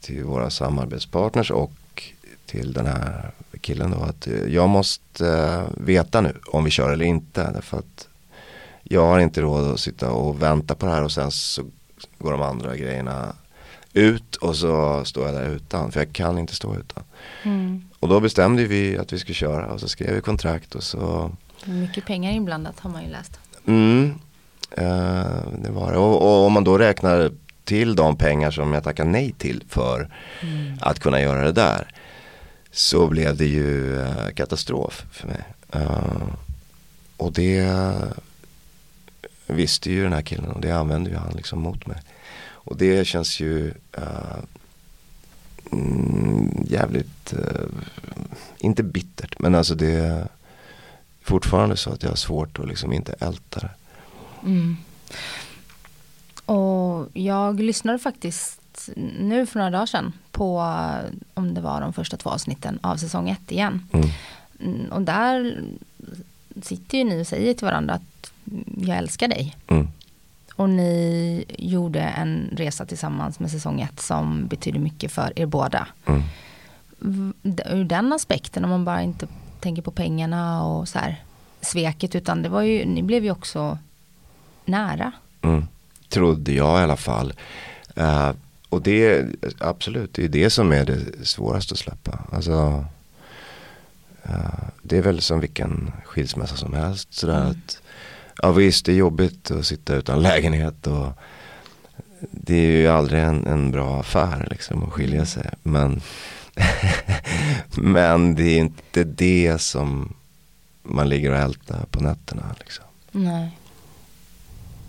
till våra samarbetspartners och till den här killen då att eh, jag måste eh, veta nu om vi kör eller inte. Därför att jag har inte råd att sitta och vänta på det här och sen så går de andra grejerna ut och så står jag där utan. För jag kan inte stå utan. Och då bestämde vi att vi skulle köra och så skrev vi kontrakt och så Mycket pengar inblandat har man ju läst. Mm, eh, det var det. Och, och om man då räknar till de pengar som jag tackar nej till för att kunna göra det där. Så blev det ju eh, katastrof för mig. Eh, och det visste ju den här killen och det använde ju han liksom mot mig. Och det känns ju eh, mm, jävligt, eh, inte bittert men alltså det är fortfarande så att jag har svårt att liksom inte älta det. Och jag lyssnade faktiskt nu för några dagar sedan på om det var de första två avsnitten av säsong ett igen. Mm. Mm, Och där sitter ju ni och säger till varandra att jag älskar dig. Mm. Och ni gjorde en resa tillsammans med säsong ett som betyder mycket för er båda. Mm. Ur den aspekten, om man bara inte tänker på pengarna och så här sveket, utan det var ju, ni blev ju också nära. Mm. Trodde jag i alla fall. Eh, och det, absolut, det är det som är det svåraste att släppa. Alltså, eh, det är väl som vilken skilsmässa som helst. Sådär att, ja visst, det är jobbigt att sitta utan lägenhet och det är ju aldrig en, en bra affär liksom att skilja sig. Men, men det är inte det som man ligger och ältar på nätterna. Liksom. Nej.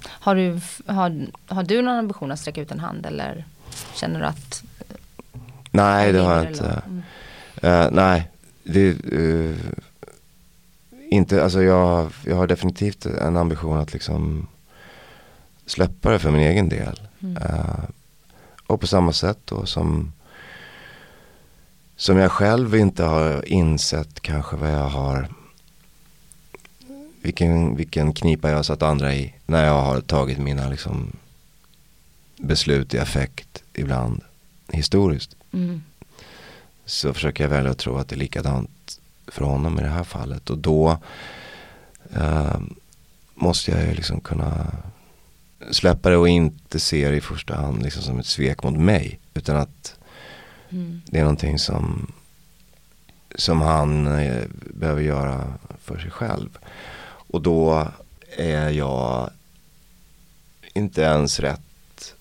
Har du, har, har du någon ambition att sträcka ut en hand eller känner du att Nej, det har jag inte. Mm. Eh, nej, det eh, inte, alltså jag, jag har definitivt en ambition att liksom släppa det för min egen del. Eh, och på samma sätt då som som jag själv inte har insett kanske vad jag har vilken, vilken knipa jag har satt andra i när jag har tagit mina liksom beslut i affekt ibland historiskt Mm. så försöker jag välja att tro att det är likadant för honom i det här fallet. Och då eh, måste jag ju liksom kunna släppa det och inte se det i första hand liksom som ett svek mot mig. Utan att Mm. det är någonting som, som han eh, behöver göra för sig själv. Och då är jag inte ens rätt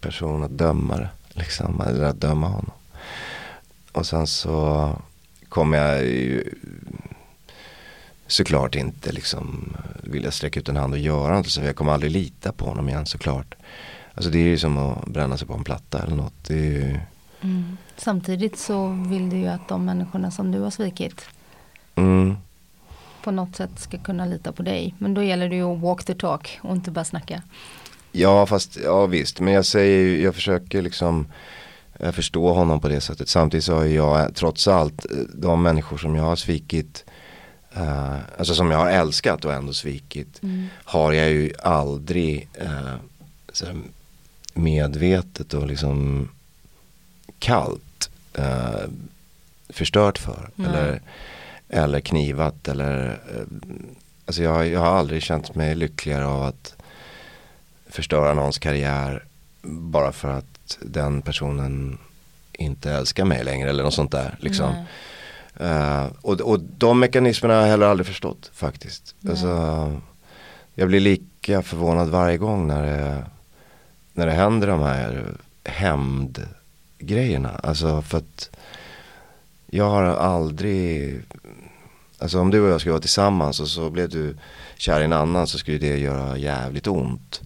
person att döma det. Liksom, eller att döma honom. Och sen så kommer jag ju såklart inte liksom vilja sträcka ut en hand och göra något. Så jag kommer aldrig lita på honom igen såklart. Alltså det är ju som att bränna sig på en platta eller något. Det är ju, Mm. Samtidigt så vill du ju att de människorna som du har svikit mm, på något sätt ska kunna lita på dig. Men då gäller det ju att walk the talk och inte bara snacka. Ja fast, ja visst. Men jag säger ju- jag försöker liksom eh, förstå honom på det sättet. Samtidigt så har jag trots allt eh, de människor som jag har svikit eh, Alltså som jag har älskat och ändå svikit Har jag ju aldrig eh, medvetet och liksom kallt eh, förstört för. Nej. Eller, eller knivat eller eh, Alltså jag, jag har aldrig känt mig lyckligare av att förstöra någons karriär bara för att den personen inte älskar mig längre eller något sånt där. Liksom. Eh, och, och de mekanismerna har jag heller aldrig förstått faktiskt. Alltså, jag blir lika förvånad varje gång när det, när det händer de här hämndgrejerna. Alltså för att jag har aldrig, alltså om du och jag skulle vara tillsammans och så blev du kär i en annan så skulle det göra jävligt ont.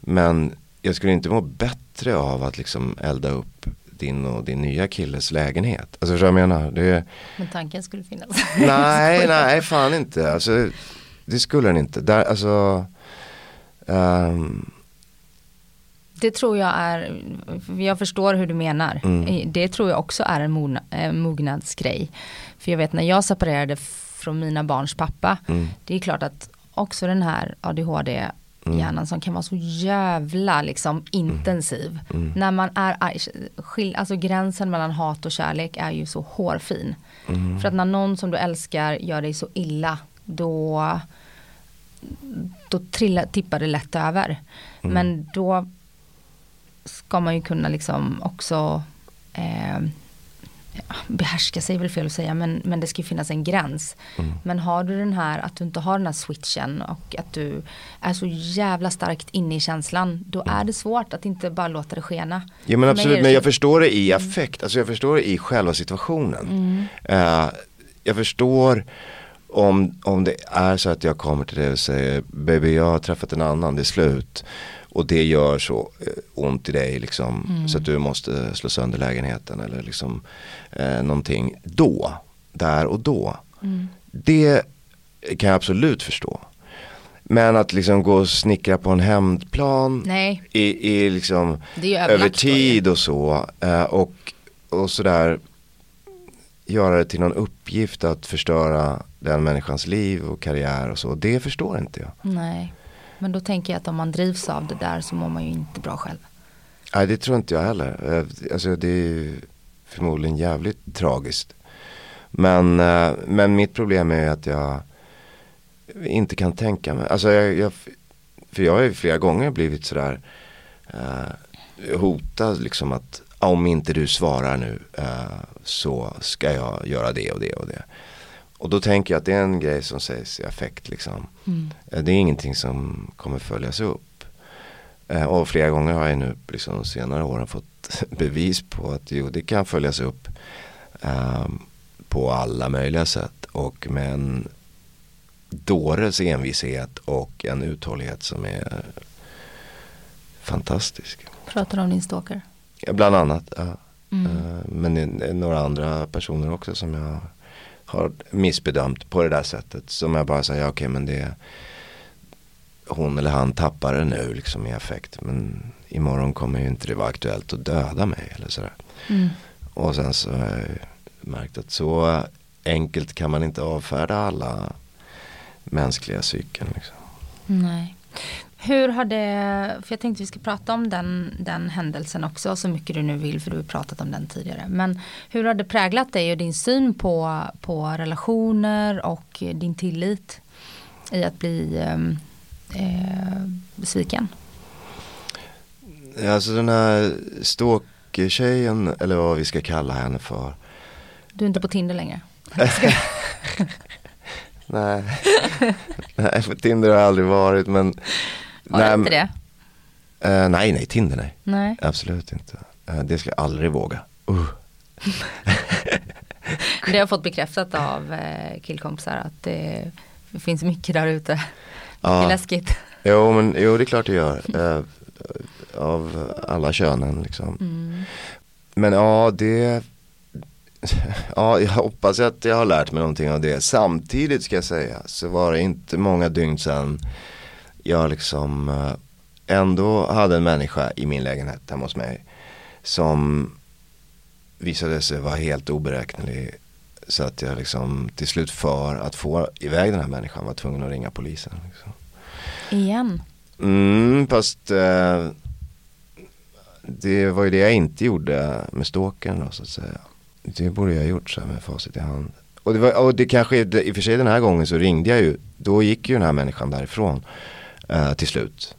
Men jag skulle inte må bättre av att liksom elda upp din och din nya killes lägenhet. Alltså förstår du vad jag menar? Det Men tanken skulle finnas. nej, nej, fan inte. Alltså, det skulle den inte. Där, alltså, ehm, Det tror jag är, jag förstår hur du menar. Mm. Det tror jag också är en mogna, eh, mognadsgrej. För jag vet när jag separerade från mina barns pappa. Mm. Det är klart att också den här ADHD hjärnan som kan vara så jävla liksom intensiv. När man är arg, skil, alltså gränsen mellan hat och kärlek är ju så hårfin. För att när någon som du älskar gör dig så illa då då trillar, tippar det lätt över. Men då ska man ju kunna liksom också eh, behärska sig är väl fel att säga men, men det ska ju finnas en gräns. Men har du den här att du inte har den här switchen och att du är så jävla starkt inne i känslan då är det svårt att inte bara låta det skena. Ja men absolut, men så- jag förstår det i affekt, alltså jag förstår det i själva situationen. Eh, jag förstår om, om det är så att jag kommer till dig och säger Baby jag har träffat en annan, det är slut. Och det gör så eh, ont i dig liksom. Så att du måste slå sönder lägenheten eller liksom eh, någonting. Då, där och då. Det kan jag absolut förstå. Men att liksom gå och snickra på en hämndplan Nej. i, i liksom över tid och så. eh, Och, och sådär göra det till någon uppgift att förstöra den människans liv och karriär och så. Det förstår inte jag. Nej. Men då tänker jag att om man drivs av det där så mår man ju inte bra själv. Nej det tror inte jag heller. Eh, alltså det är ju förmodligen jävligt tragiskt. Men, eh, men mitt problem är att jag inte kan tänka mig. Alltså jag, jag, för jag har ju flera gånger blivit sådär eh, hotad liksom att om inte du svarar nu eh, så ska jag göra det och det och det. Och då tänker jag att det är en grej som sägs i affekt liksom. Eh, Det är ingenting som kommer följas upp. Eh, Och flera gånger har jag nu liksom de senare åren fått bevis på att jo, det kan följas upp ehm, på alla möjliga sätt och med en dåres envishet och en uthållighet som är fantastisk. Pratar om din stalker. Ja, Bland annat, ja. Eh, men några andra personer också som jag har missbedömt på det där sättet. Som jag bara säger, ja, okej men det hon eller han tappar det nu liksom i affekt. Men imorgon kommer ju inte det vara aktuellt att döda mig eller sådär. Och sen så har jag märkt att så enkelt kan man inte avfärda alla mänskliga psyken. Liksom. Nej. Hur har det, för jag tänkte vi ska prata om den, den händelsen också så mycket du nu vill för du har pratat om den tidigare. Men hur har det präglat dig och din syn på, på relationer och din tillit i att bli ehm, eh, besviken? Alltså den här stalker-tjejen, eller vad vi ska kalla henne för. Du är inte på Tinder längre. Nej, nej för Tinder har jag aldrig varit men Var nej, det inte det? eh, nej, nej, Tinder nej. Nej. Absolut inte. Eh, det skulle jag aldrig våga. Uh. Det har jag fått bekräftat av eh, killkompisar att det finns mycket där ute. Det är Ja. läskigt. Jo, men jo, det är klart det gör. Av alla könen liksom. Mm. Men ja, det Ja, jag hoppas att jag har lärt mig någonting av det. Samtidigt ska jag säga så var det inte många dygn sedan jag liksom eh, ändå hade en människa i min lägenhet hemma hos mig som visade sig vara helt oberäknelig. Så att jag liksom till slut för att få iväg den här människan var tvungen att ringa polisen. Liksom. Igen. Mm, fast eh, det var ju det jag inte gjorde med stalkern då så att säga. Det borde jag ha gjort så här med facit i hand. Och det, var, och det kanske, i och för sig den här gången så ringde jag ju, då gick ju den här människan därifrån eh, till slut.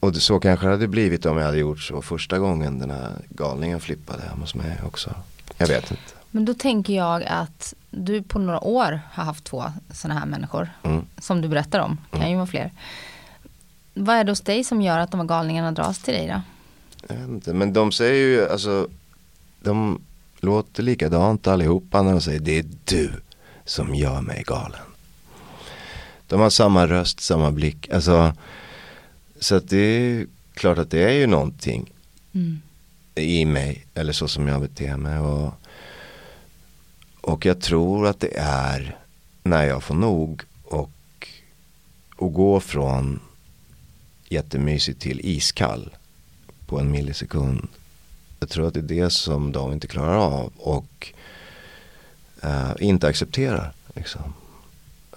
Och så kanske det hade blivit om jag hade gjort så första gången den här galningen flippade hemma hos mig också. Jag vet inte. Men då tänker jag att du på några år har haft två sådana här människor. Mm. Som du berättar om. kan ju vara fler. Vad är det hos dig som gör att de här galningarna dras till dig då? Jag vet inte, men de säger ju, alltså, de låter likadant allihopa när de säger det är du som gör mig galen. De har samma röst, samma blick, alltså, så att det är klart att det är ju någonting Mm. i mig, eller så som jag beter mig. Och, och jag tror att det är när jag får nog och, och gå från jättemysigt till iskall på en millisekund. Jag tror att det är det som de inte klarar av och eh, inte accepterar. Liksom.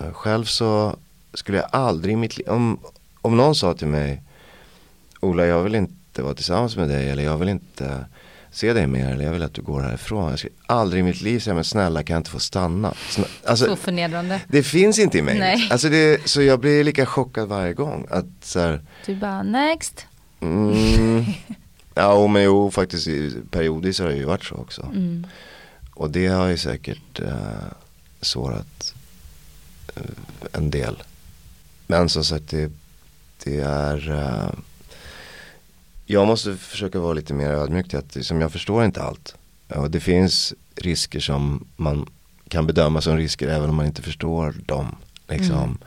Eh, Själv så skulle jag aldrig i mitt liv, om, om någon sa till mig Ola jag vill inte vara tillsammans med dig eller jag vill inte se dig mer eller jag vill att du går härifrån. Jag skulle aldrig i mitt liv säga men snälla kan jag inte få stanna. Alltså, Så förnedrande. det finns inte i mig. Nej. Alltså det, så jag blir lika chockad varje gång. Att så här, Du bara next. mm, ja men jo faktiskt periodvis har det ju varit så också. Mm. Och det har ju säkert eh, sårat en del. Men som sagt det, det är eh, Jag måste försöka vara lite mer ödmjuk till att liksom, jag förstår inte allt. Och det finns risker som man kan bedöma som risker även om man inte förstår dem. Liksom.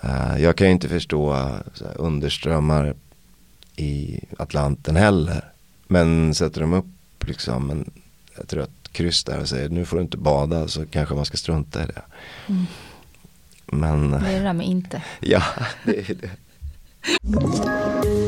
Eh, jag kan ju inte förstå eh, här, underströmmar i Atlanten heller. Men sätter de upp liksom en, ett rött kryss där och säger nu får du inte bada så kanske man ska strunta i det. Men Det är det där med inte. ja, det är det.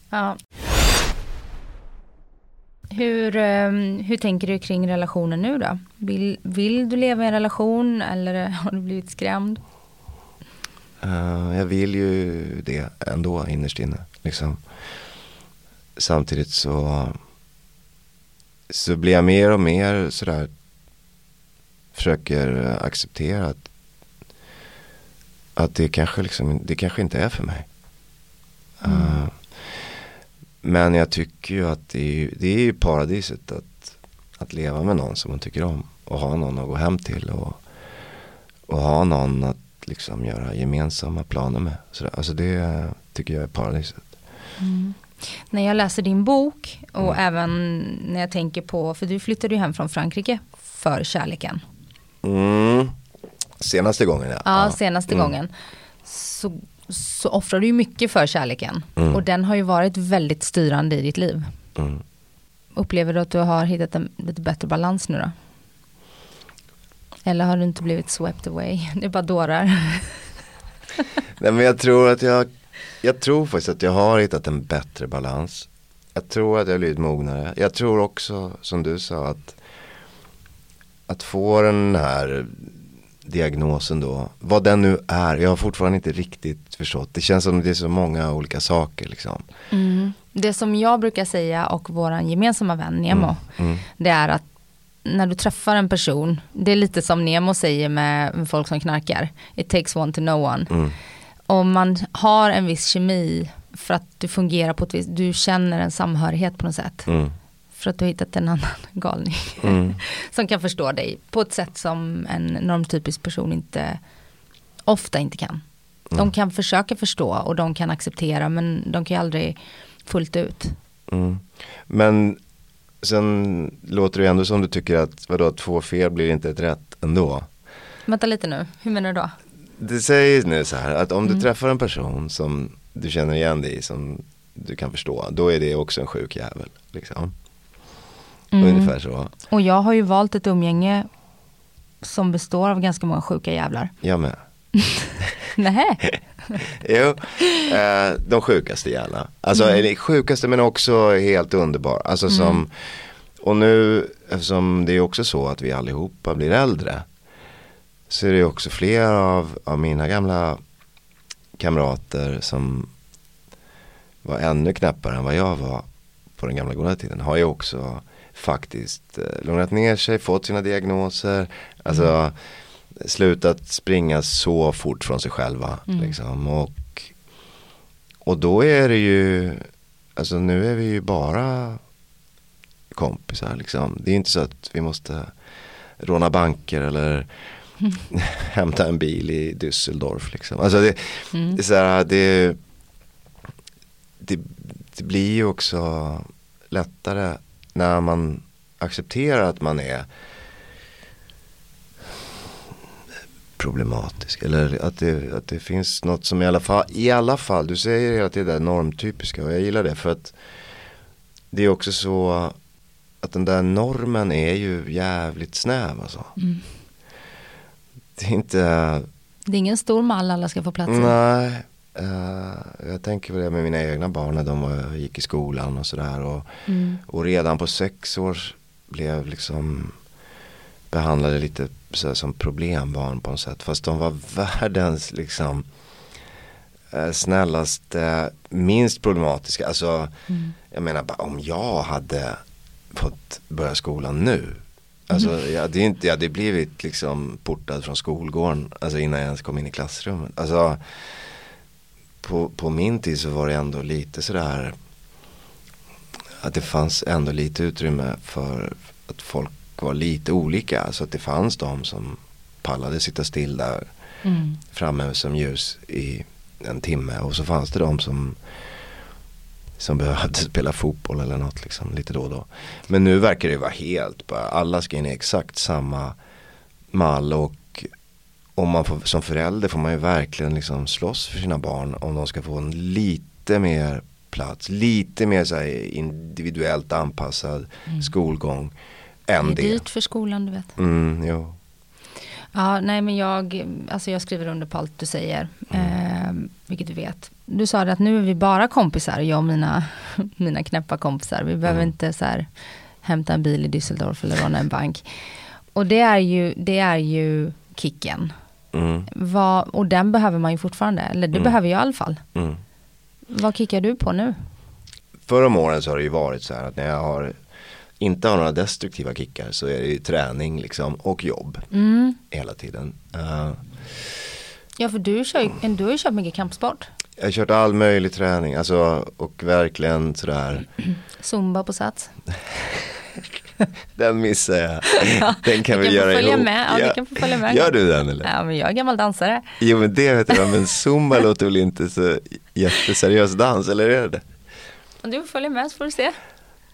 Ja. Hur, ehm, hur tänker du kring relationen nu då? Vill, vill du leva i en relation eller har du blivit skrämd? Eh, jag vill ju det ändå innerst inne. Liksom. Samtidigt så, så blir jag mer och mer sådär försöker acceptera att, att det, kanske liksom, det kanske inte är för mig. Eh, men jag tycker ju att det är, det är ju paradiset att, att leva med någon som man tycker om. Och ha någon att gå hem till. Och, och ha någon att liksom göra gemensamma planer med. Så alltså det tycker jag är paradiset. När jag läser din bok och även när jag tänker på, för du flyttade ju hem från Frankrike för kärleken. Mm. Senaste gången ja. Ja, senaste gången. Så, så offrar du ju mycket för kärleken. Mm. Och den har ju varit väldigt styrande i ditt liv. Mm. Upplever du att du har hittat en lite bättre balans nu då? Eller har du inte blivit swept away? Det är bara dårar. Nej men jag tror att jag, jag tror faktiskt att jag har hittat en bättre balans. jag tror att jag har blivit mognare. Jag tror också, som du sa, att att få den här diagnosen då, vad den nu är, jag har fortfarande inte riktigt förstått. Det känns som det är så många olika saker liksom. Mm. Det som jag brukar säga och våran gemensamma vän Nemo, Mm. det är att när du träffar en person, det är lite som Nemo säger med folk som knarkar, it takes one to know one. Mm. Om man har en viss kemi för att du fungerar på ett visst, du känner en samhörighet på något sätt. Mm. För att du har hittat en annan galning. Mm. som kan förstå dig på ett sätt som en normtypisk person inte, ofta inte kan. De Mm. kan försöka förstå och de kan acceptera men de kan ju aldrig fullt ut. Mm. Men sen låter det ändå som du tycker att vadå, två fel blir inte ett rätt ändå. Vänta lite nu, hur menar du då? Det säger nu så här att om du Mm. träffar en person som du känner igen dig i, som du kan förstå, då är det också en sjuk jävel. Liksom. Mm. Ungefär så. Och jag har ju valt ett umgänge som består av ganska många sjuka jävlar. Jag med. Nej. Jo, eh, de sjukaste gärna. Alltså Mm. sjukaste men också helt underbar. Alltså Mm. som, och nu eftersom det är också så att vi allihopa blir äldre. Så är det också flera av, av mina gamla kamrater som var ännu knäppare än vad jag var på den gamla goda tiden. Har ju också faktiskt eh, lugnat ner sig, fått sina diagnoser. Alltså slutat springa så fort från sig själva. Mm. Liksom. Och, och då är det ju, alltså nu är vi ju bara kompisar liksom. Det är inte så att vi måste råna banker eller hämta en bil i Düsseldorf liksom. Alltså det, Mm. det är så här, det, det, det blir ju också lättare när man accepterar att man är problematisk. Eller att det, att det finns något som i alla fall, i alla fall, du säger det är det där normtypiska och jag gillar det för att det är också så att den där normen är ju jävligt snäv alltså. Mm. Det är inte, Det är ingen stor mall alla ska få plats i. nej, jag tänker på det med mina egna barn när de var, gick i skolan och sådär och, Mm. och redan på sex års blev liksom behandlade lite så här som problembarn på något sätt. Fast de var världens liksom eh, snällaste, minst problematiska. Alltså, Mm. jag menar bara om jag hade fått börja skolan nu. Alltså jag hade, inte, jag hade blivit liksom portad från skolgården. Alltså innan jag ens kom in i klassrummet. Alltså på, på min tid så var det ändå lite sådär att det fanns ändå lite utrymme för att folk var lite olika. Så att det fanns de som pallade sitta still där Mm. framme som ljus i en timme. Och så fanns det de som som behövde spela fotboll eller något liksom lite då och då. Men nu verkar det vara helt bara, alla ska in i exakt samma mall och om man får, som förälder får man ju verkligen liksom slåss för sina barn om de ska få en lite mer plats, lite mer så individuellt anpassad Mm. skolgång Det än är det. dyrt för skolan du vet. Mm, jo. Ja, nej men jag, alltså jag skriver under på allt du säger. Eh, vilket du vet. Du sa det att nu är vi bara kompisar, jag och mina, mina knäppa kompisar. Vi behöver inte så här hämta en bil i Düsseldorf eller råna en bank. Och det är ju, det är ju kicken. Mm, Vad, och den behöver man ju fortfarande, eller det Mm. behöver jag i alla fall. mm. Vad kickar du på nu? Förra om åren så har det ju varit så här att när jag har inte har några destruktiva kickar så är det ju träning liksom och jobb Mm. hela tiden. Eh, Ja, för du, kör, du har ju kört mycket kampsport. jag har kört all möjlig träning alltså, och verkligen sådär Zumba på sats. Den missar jag. Den kan du vi kan göra ihop. med. Ja, du kan få följa med. Gör du den eller? Ja, men jag är gammal dansare. Jo men det vet jag, men zumba låter väl inte så jätteseriös dans, eller är det? Om du följa med så får du se.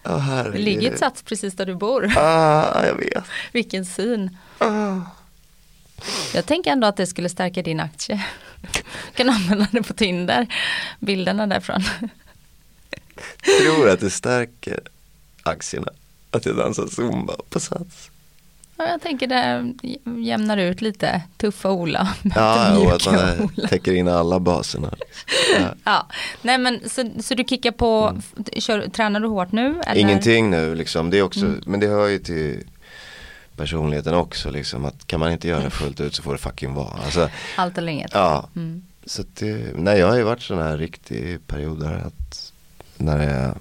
Ja, Det ligger ett sats precis där du bor. Ah, jag vet. Vilken syn. Ah. Jag tänker ändå att det skulle stärka din aktie. kan använda det på Tinder. Bilderna därifrån. Tror att det stärker aktierna att jag dansar zumba på Sats. Ja, jag tänker det jämnar ut lite tuffa Ola. Ja, och att man Ola. täcker in alla baserna. Ja. Ja, nej men så, så du kickar på, kör, tränar du hårt nu? Eller? Ingenting nu liksom, det är också, Mm. men det hör ju till personligheten också liksom att kan man inte göra det fullt ut så får det fucking vara. Alltså, Allt eller inget? ja, Mm. så det, nej jag har ju varit sån här riktig period där att när är,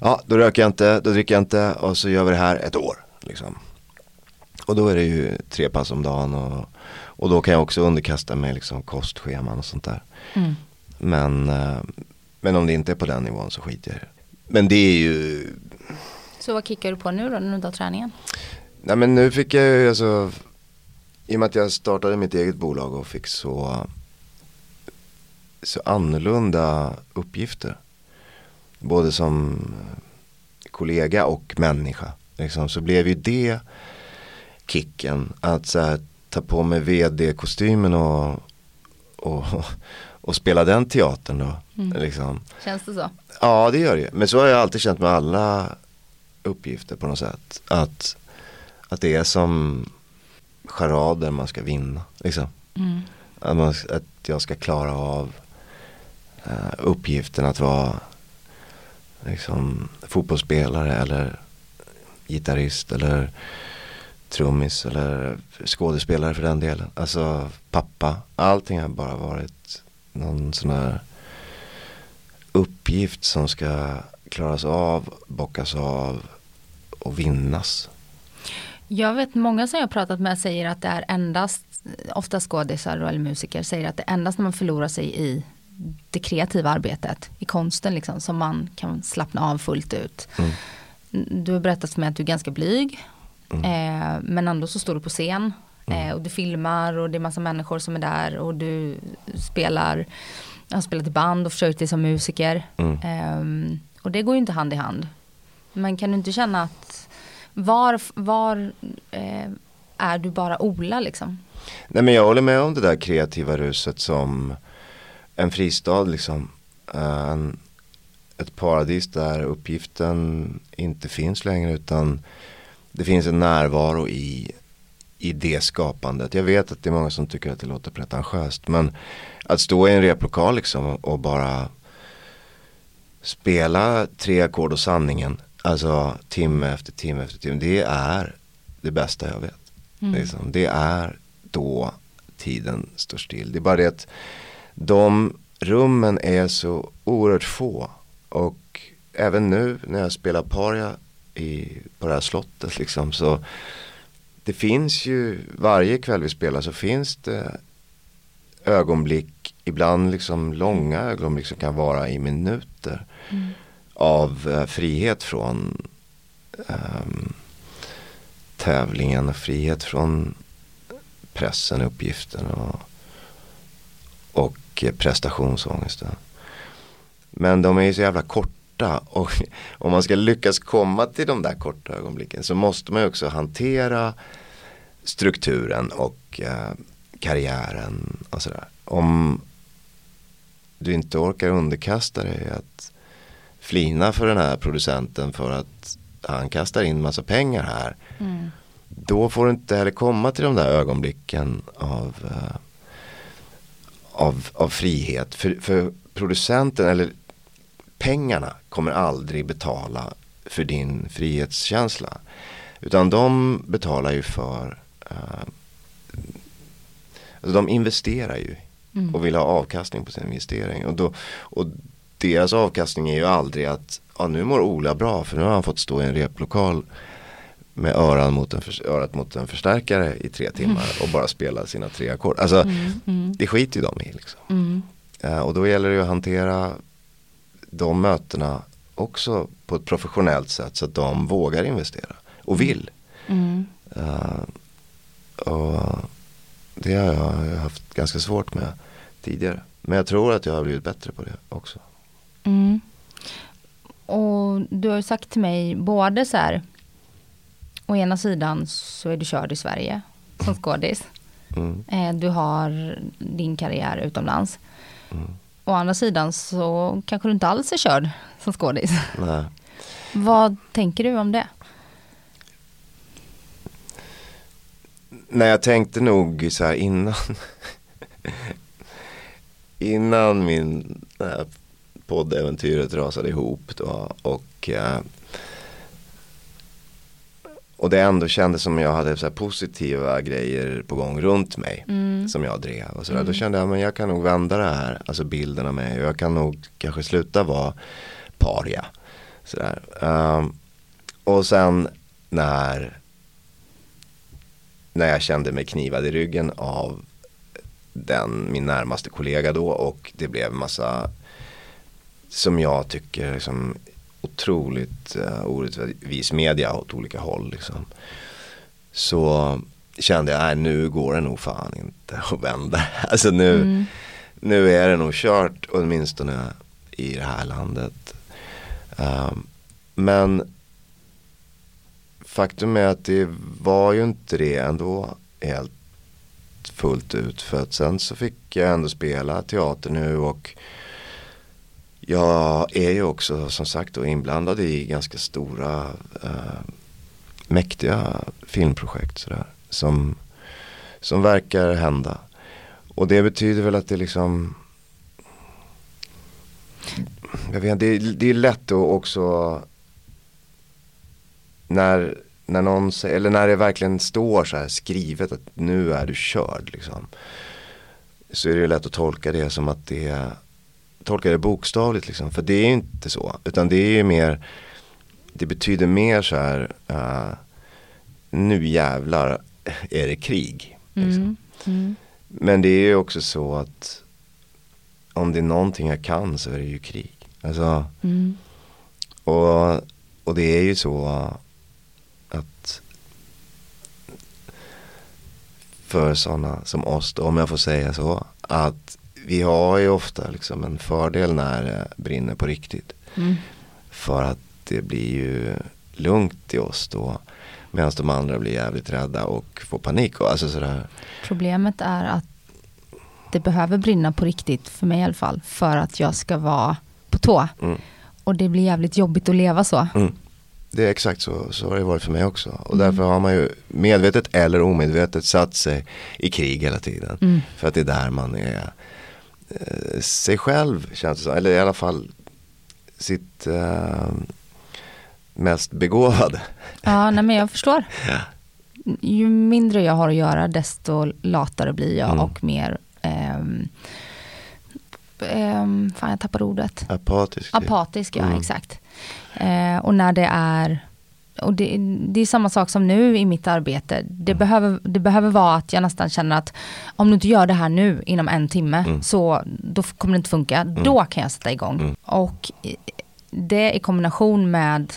ja då röker jag inte, då dricker jag inte och så gör vi det här ett år liksom. Och då är det ju tre pass om dagen och, och då kan jag också underkasta mig liksom kostscheman och sånt där. Mm. Men, eh, men om det inte är på den nivån så skiter jag i det. Men det är ju, Så vad kickar du på nu då när du träningen? nej men nu fick jag ju alltså, i och med att jag startade mitt eget bolag och fick så, så annorlunda uppgifter. Både som kollega och människa. Liksom, så blev ju det kicken. Att så här, ta på mig vd-kostymen och, och, och spela den teatern då. Mm. Liksom. Känns det så? Ja det gör det Men så har jag alltid känt med alla uppgifter på något sätt. Att, att det är som charader man ska vinna. Liksom. Mm. Att, man, att jag ska klara av eh, uppgiften att vara liksom, fotbollsspelare eller gitarrist eller trummis eller skådespelare för den delen. Alltså pappa. Allting har bara varit någon sån här uppgift som ska klaras av, bockas av och vinnas. Jag vet många som jag pratat med säger att det är endast, ofta skådisar eller musiker, säger att det är endast när man förlorar sig i det kreativa arbetet, i konsten liksom, som man kan slappna av fullt ut. Mm. Du har berättat för mig att du är ganska blyg, Mm. eh, men ändå så står du på scen. Mm. Eh, och du filmar och det är massa människor som är där och du spelar, har spelat i band och försökt dig som musiker. Ehm, och det går ju inte hand i hand. Men kan du inte känna att var, var eh, är du bara Ola liksom? Nej men jag håller med om det där kreativa ruset som en fristad liksom. Eh, En, ett paradis där uppgiften inte finns längre utan det finns en närvaro i, i det skapandet. Jag vet att det är många som tycker att det låter pretentiöst men att stå i en replokal liksom och bara spela tre ackord och sanningen, alltså timme efter timme efter timme, det är det bästa jag vet. Mm. Liksom. Det är då tiden står still. Det är bara det att de rummen är så oerhört få. Och även nu när jag spelar paria i, på det här slottet liksom så det finns ju varje kväll vi spelar så finns det ögonblick, ibland liksom långa ögonblick som kan vara i minuter Mm. av eh, frihet från ehm, tävlingen och frihet från pressen, uppgiften och, och eh, prestationsångesten. Men de är ju så jävla korta och om man ska lyckas komma till de där korta ögonblicken så måste man ju också hantera strukturen och eh, karriären och sådär. Om du inte orkar underkasta dig att flina för den här producenten för att han kastar in massa pengar här. Mm. Då får du inte heller komma till de där ögonblicken av, eh, av, av frihet. För, för producenten eller pengarna kommer aldrig betala för din frihetskänsla. Utan de betalar ju för eh, alltså de investerar ju Mm. och vill ha avkastning på sin investering. Och, då, och deras avkastning är ju aldrig att ja, nu mår Ola bra för nu har han fått stå i en replokal med öran mot en, örat mot en förstärkare i tre timmar och bara spela sina tre ackord. Alltså Mm, mm, det skiter ju de i liksom. Eh, och då gäller det ju att hantera de mötena också på ett professionellt sätt så att de vågar investera och vill. mm. Eh, och det har jag haft ganska svårt med tidigare. Men jag tror att jag har blivit bättre på det också. Mm. Och du har sagt till mig både så här, å ena sidan så är du körd i Sverige som skådis. Mm. Eh, Du har din karriär utomlands. Mm. Å andra sidan så kanske du inte alls är körd som skådis. Nej. Vad tänker du om det? Nej jag tänkte nog så här innan Innan min det här poddäventyret rasade ihop då och eh, och det ändå kändes som jag hade så positiva grejer på gång runt mig. Mm. Som jag drev. Och så där. Mm. Då kände jag men jag kan nog vända det här. Alltså bilden av mig. Och jag kan nog kanske sluta vara paria. Sådär. Um, och sen när, när jag kände mig knivad i ryggen av den, min närmaste kollega då. Och det blev massa som jag tycker liksom, otroligt uh, orättvis media åt olika håll. Liksom. Så kände jag, nej nu går det nog fan inte att vända. Alltså nu, Mm. nu är det nog kört åtminstone i det här landet. Um, men faktum är att det var ju inte det ändå helt fullt ut. För att sen så fick jag ändå spela teater nu och jag är ju också som sagt då inblandad i ganska stora eh, mäktiga filmprojekt sådär. Som, som verkar hända. Och det betyder väl att det liksom jag vet, det, är- det är lätt att också när, när någon säger, eller när det verkligen står så här skrivet att nu är du körd liksom. Så är det ju lätt att tolka det som att det är tolka det bokstavligt liksom. För det är ju inte så. Utan det är ju mer, det betyder mer så här, eh, nu jävlar är det krig. Liksom. Mm. Mm. Men det är ju också så att om det är någonting jag kan så är det ju krig. Alltså, Mm. och, och det är ju så att för sådana som oss då, om jag får säga så, att vi har ju ofta liksom en fördel när det brinner på riktigt. Mm. För att det blir ju lugnt i oss då. Medan de andra blir jävligt rädda och får panik. Och, alltså sådär. Problemet är att det behöver brinna på riktigt, för mig i alla fall, för att jag ska vara på tå. Mm. Och det blir jävligt jobbigt att leva så. Mm. Det är exakt så, så har det varit för mig också. Och därför har man ju medvetet eller omedvetet satt sig i krig hela tiden. Mm. För att det är där man är sig själv känns det som. Eller i alla fall sitt eh, mest begåvade. Ja, nej men jag förstår. Ja. Ju mindre jag har att göra, desto latare blir jag Mm. och mer ehm, ehm, fan jag tappar ordet. Apatisk. Apatisk, ja Mm. exakt. Eh, och när det är, och det, det är samma sak som nu i mitt arbete. Det, Mm. behöver, det behöver vara att jag nästan känner att om du inte gör det här nu inom en timme, Mm. så då kommer det inte funka. Då kan jag sätta igång. Mm. Och det i kombination med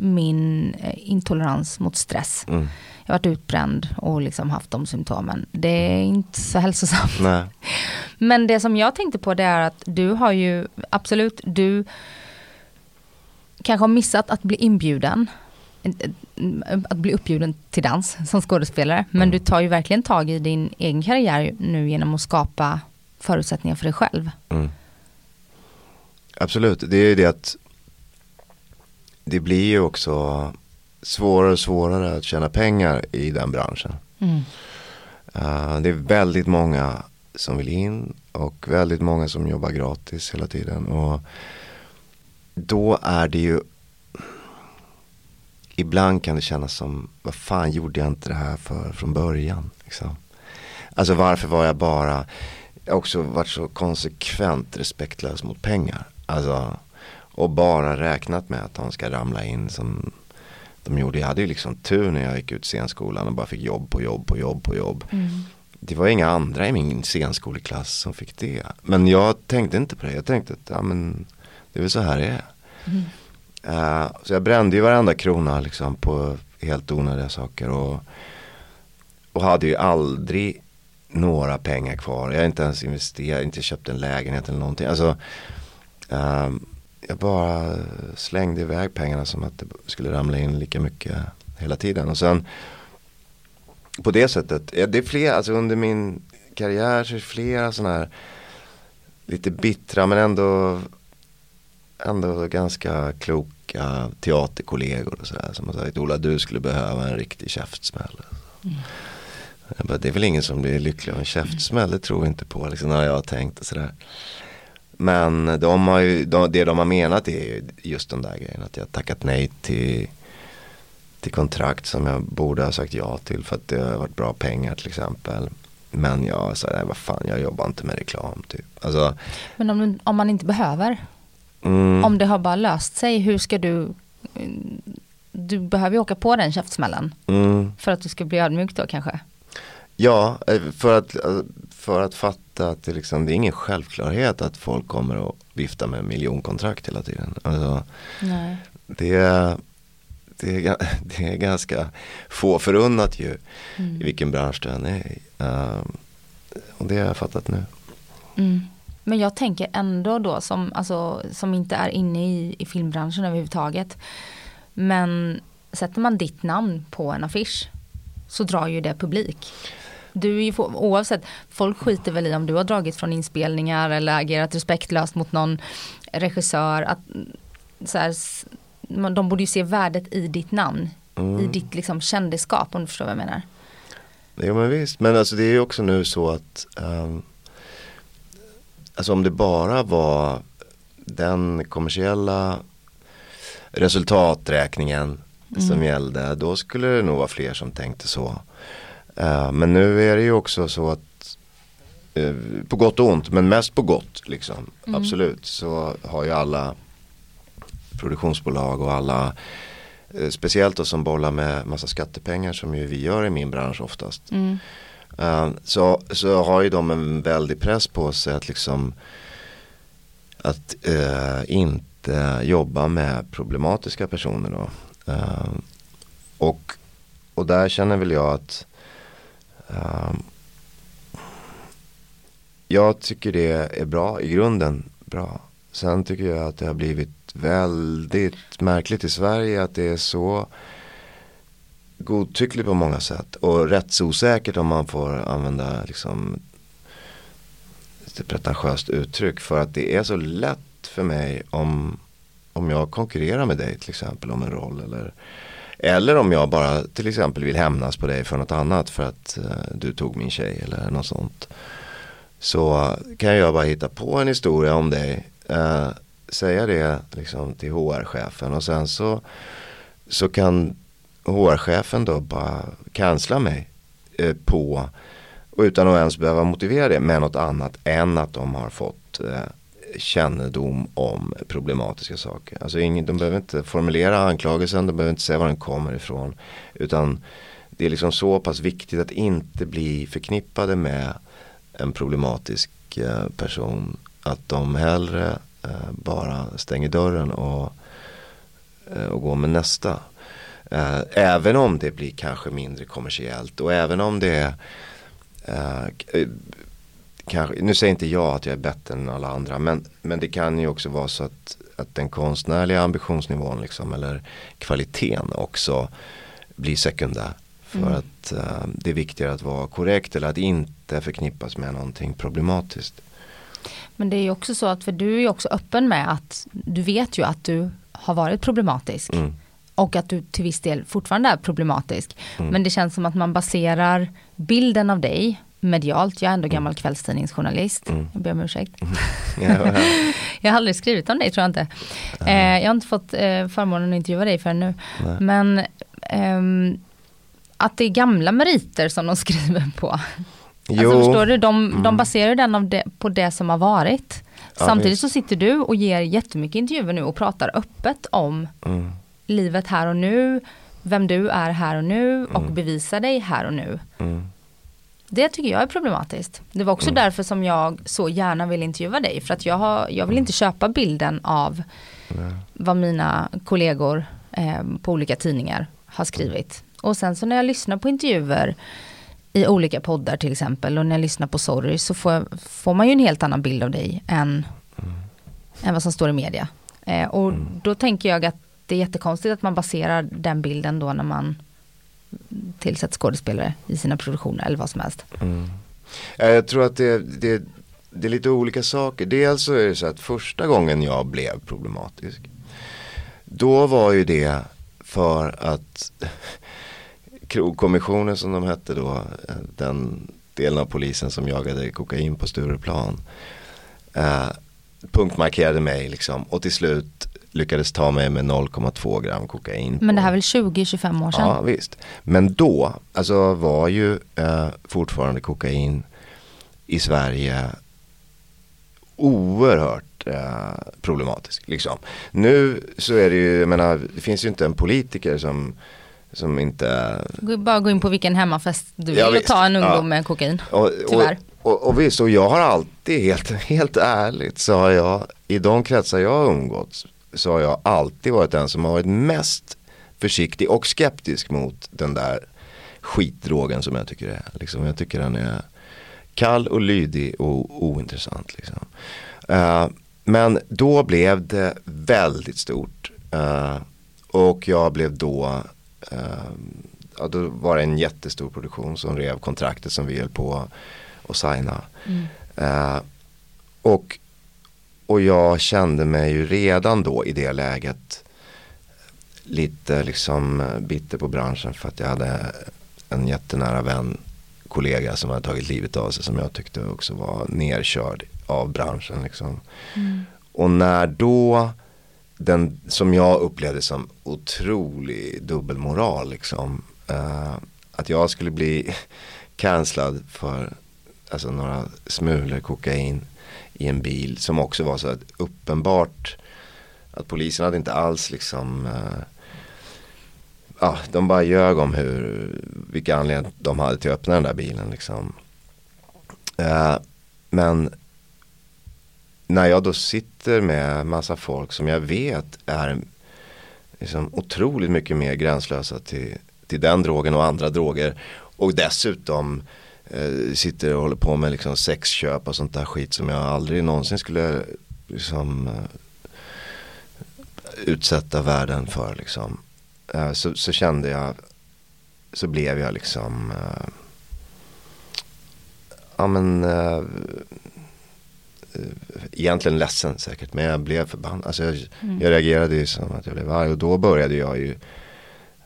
min eh, intolerans mot stress. Mm. Jag har varit utbränd och liksom haft de symptomen. Det är inte så hälsosamt. Nej. Men det som jag tänkte på det är att du har ju, absolut, du kanske har missat att bli inbjuden. Att bli uppbjuden till dans som skådespelare. Men Mm. du tar ju verkligen tag i din egen karriär nu genom att skapa förutsättningar för dig själv. Mm. Absolut, det är ju det att det blir ju också svårare och svårare att tjäna pengar i den branschen. Mm. Uh, det är väldigt många som vill in och väldigt många som jobbar gratis hela tiden. Och då är det ju Ibland kan det kännas som, vad fan gjorde jag inte det här för från början? Liksom. Alltså varför var jag bara, jag har också varit så konsekvent respektlös mot pengar. Alltså, och bara räknat med att de ska ramla in som de gjorde. Jag hade ju liksom tur när jag gick ut scenskolan och bara fick jobb på jobb på jobb på jobb. Det var inga andra i min scenskoleklass som fick det. Men jag tänkte inte på det. Jag tänkte att ja, men, det är väl så här det är. Uh, så jag brände ju varenda krona liksom på helt onödiga saker. Och, och hade ju aldrig några pengar kvar. Jag har inte ens investerat, inte köpt en lägenhet eller någonting. Alltså, uh, jag bara slängde iväg pengarna som att det skulle ramla in lika mycket hela tiden. Och sen på det sättet, ja, det är fler, alltså under min karriär så är det flera sådana här lite bittra men ändå ändå ganska kloka teaterkollegor och sådär som har sagt Ola du skulle behöva en riktig käftsmäll. Jag bara, det är väl ingen som blir lycklig av en käftsmäll, det tror jag inte på, liksom, har jag tänkt och sådär. Men de har ju, de, det de har menat är ju just den där grejen att jag tackat nej till, till kontrakt som jag borde ha sagt ja till för att det har varit bra pengar till exempel. Men jag sa, nej vad fan, jag jobbar inte med reklam typ. Alltså, Men om, om man inte behöver, mm, om det har bara löst sig, hur ska du... Du behöver ju åka på den käftsmällen mm, för att du ska bli ödmjuk då kanske. ja, eh, för att, eh, för att fatta att det, liksom, det är ingen självklarhet att folk kommer att vifta med miljonkontrakt hela tiden. Alltså, Nej. det, är, det, är, det är ganska få förunnat ju Mm. i vilken bransch du än är i. Ehm, och det har jag fattat nu. Mm. Men jag tänker ändå då som, alltså, som inte är inne i, i filmbranschen överhuvudtaget. Men sätter man ditt namn på en affisch så drar ju det publik. Du är ju oavsett, folk skiter väl i om du har dragit från inspelningar eller agerat respektlöst mot någon regissör. Att, så här, de borde ju se värdet i ditt namn. I ditt liksom, kändisskap om du förstår vad jag menar. Jo men visst, men alltså det är ju också nu så att ehm, Alltså om det bara var den kommersiella resultaträkningen som gällde, då skulle det nog vara fler som tänkte så. Eh, men nu är det ju också så att eh, på gott och ont, men mest på gott liksom. Absolut, så har ju alla produktionsbolag och alla eh, Speciellt då som bollar med massa skattepengar som ju vi gör i min bransch oftast. Eh, Eh, så, så har ju de en väldig press på sig att liksom att uh, inte jobba med problematiska personer då. Uh, och, och där känner väl jag att uh, jag tycker det är bra, i grunden bra. Sen tycker jag att det har blivit väldigt märkligt i Sverige att det är så godtyckligt på många sätt och rättsosäkert om man får använda liksom ett pretentiöst uttryck för att det är så lätt för mig om, om jag konkurrerar med dig till exempel om en roll eller eller om jag bara till exempel vill hämnas på dig för något annat för att eh, du tog min tjej eller något sånt. Så kan jag bara hitta på en historia om dig, eh, säga det liksom till HR-chefen och sen så, så kan HR-chefen då bara cancella mig eh, på och utan att ens behöva motivera det med något annat än att de har fått eh, kännedom om problematiska saker. Alltså ingen, de behöver inte formulera anklagelsen, de behöver inte säga var den kommer ifrån. Utan det är liksom så pass viktigt att inte bli förknippade med en problematisk eh, person. Att de hellre eh, bara stänger dörren och, eh, och går med nästa. Eh, även om det blir kanske mindre kommersiellt och även om det är eh, eh, kanske, nu säger inte jag att jag är bättre än alla andra men, men det kan ju också vara så att, att den konstnärliga ambitionsnivån liksom, eller kvaliteten också blir sekundär. För att eh, det är viktigare att vara korrekt eller att inte förknippas med någonting problematiskt. Men det är ju också så att, för du är ju också öppen med att du vet ju att du har varit problematisk. Mm. Och att du till viss del fortfarande är problematisk. Men det känns som att man baserar bilden av dig medialt, jag är ändå gammal kvällstidningsjournalist, jag ber om ursäkt. Ja. Jag har aldrig skrivit om dig tror jag inte. Eh, jag har inte fått eh, förmånen att intervjua dig förrän nu. Men ehm, att det är gamla meriter som de skriver på. Alltså förstår du, de, de baserar den av det, på det som har varit. Ja, Samtidigt visst. så sitter du och ger jättemycket intervjuer nu och pratar öppet om Mm. Livet här och nu, vem du är här och nu och bevisar dig här och nu. Mm. Det tycker jag är problematiskt. Det var också därför som jag så gärna vill intervjua dig. För att jag, har, jag vill inte köpa bilden av vad mina kollegor eh, på olika tidningar har skrivit. Och sen så när jag lyssnar på intervjuer i olika poddar till exempel och när jag lyssnar på Sorry så får, jag, får man ju en helt annan bild av dig än, än vad som står i media. Eh, och då tänker jag att det är jättekonstigt att man baserar den bilden då när man tillsätter skådespelare i sina produktioner eller vad som helst. Mm. Eh, jag tror att det, det, det är lite olika saker. Dels så är det så att första gången jag blev problematisk. Då var ju det för att krogkommissionen som de hette då, eh, den delen av polisen som jagade kokain på Stureplan. Eh, punktmarkerade mig liksom och till slut lyckades ta mig med 0,2 gram kokain. Men det här är väl 20-25 år sedan? Ja visst. Men då, alltså var ju eh, fortfarande kokain i Sverige oerhört eh, problematisk. Liksom. Nu så är det ju, jag menar, det finns ju inte en politiker som, som inte... Bara gå in på vilken hemmafest du Ja, vill och visst. ta en ungdom Ja. med kokain. Och, Tyvärr. Och, och, visst, och jag har alltid, helt, helt ärligt, så har jag, i de kretsar jag har umgåtts, så har jag alltid varit den som har varit mest försiktig och skeptisk mot den där skitdrogen som jag tycker det är. Liksom, jag tycker den är kall och lydig och ointressant. Liksom. Uh, men då blev det väldigt stort. Uh, och jag blev då, uh, ja, då var det en jättestor produktion som rev kontraktet som vi höll på att signa. Eh, och, och jag kände mig ju redan då i det läget lite liksom bitter på branschen för att jag hade en jättenära vän, kollega som hade tagit livet av sig som jag tyckte också var nerkörd av branschen. Liksom. Och när då den som jag upplevde som otrolig dubbelmoral liksom. Eh, att jag skulle bli cancellad för alltså, några smulor kokain i en bil som också var så att uppenbart att polisen hade inte alls liksom eh, ja, de bara ljög om hur, vilka anledningar de hade till att öppna den där bilen liksom. Eh, men när jag då sitter med massa folk som jag vet är liksom otroligt mycket mer gränslösa till, till den drogen och andra droger och dessutom sitter och håller på med liksom sexköp och sånt där skit som jag aldrig någonsin skulle liksom, eh, utsätta världen för. Liksom. Eh, så, så kände jag, så blev jag liksom, eh, ja men, eh, eh, egentligen ledsen säkert, men jag blev förbannad. Alltså jag, jag reagerade ju som att jag blev arg och då började jag ju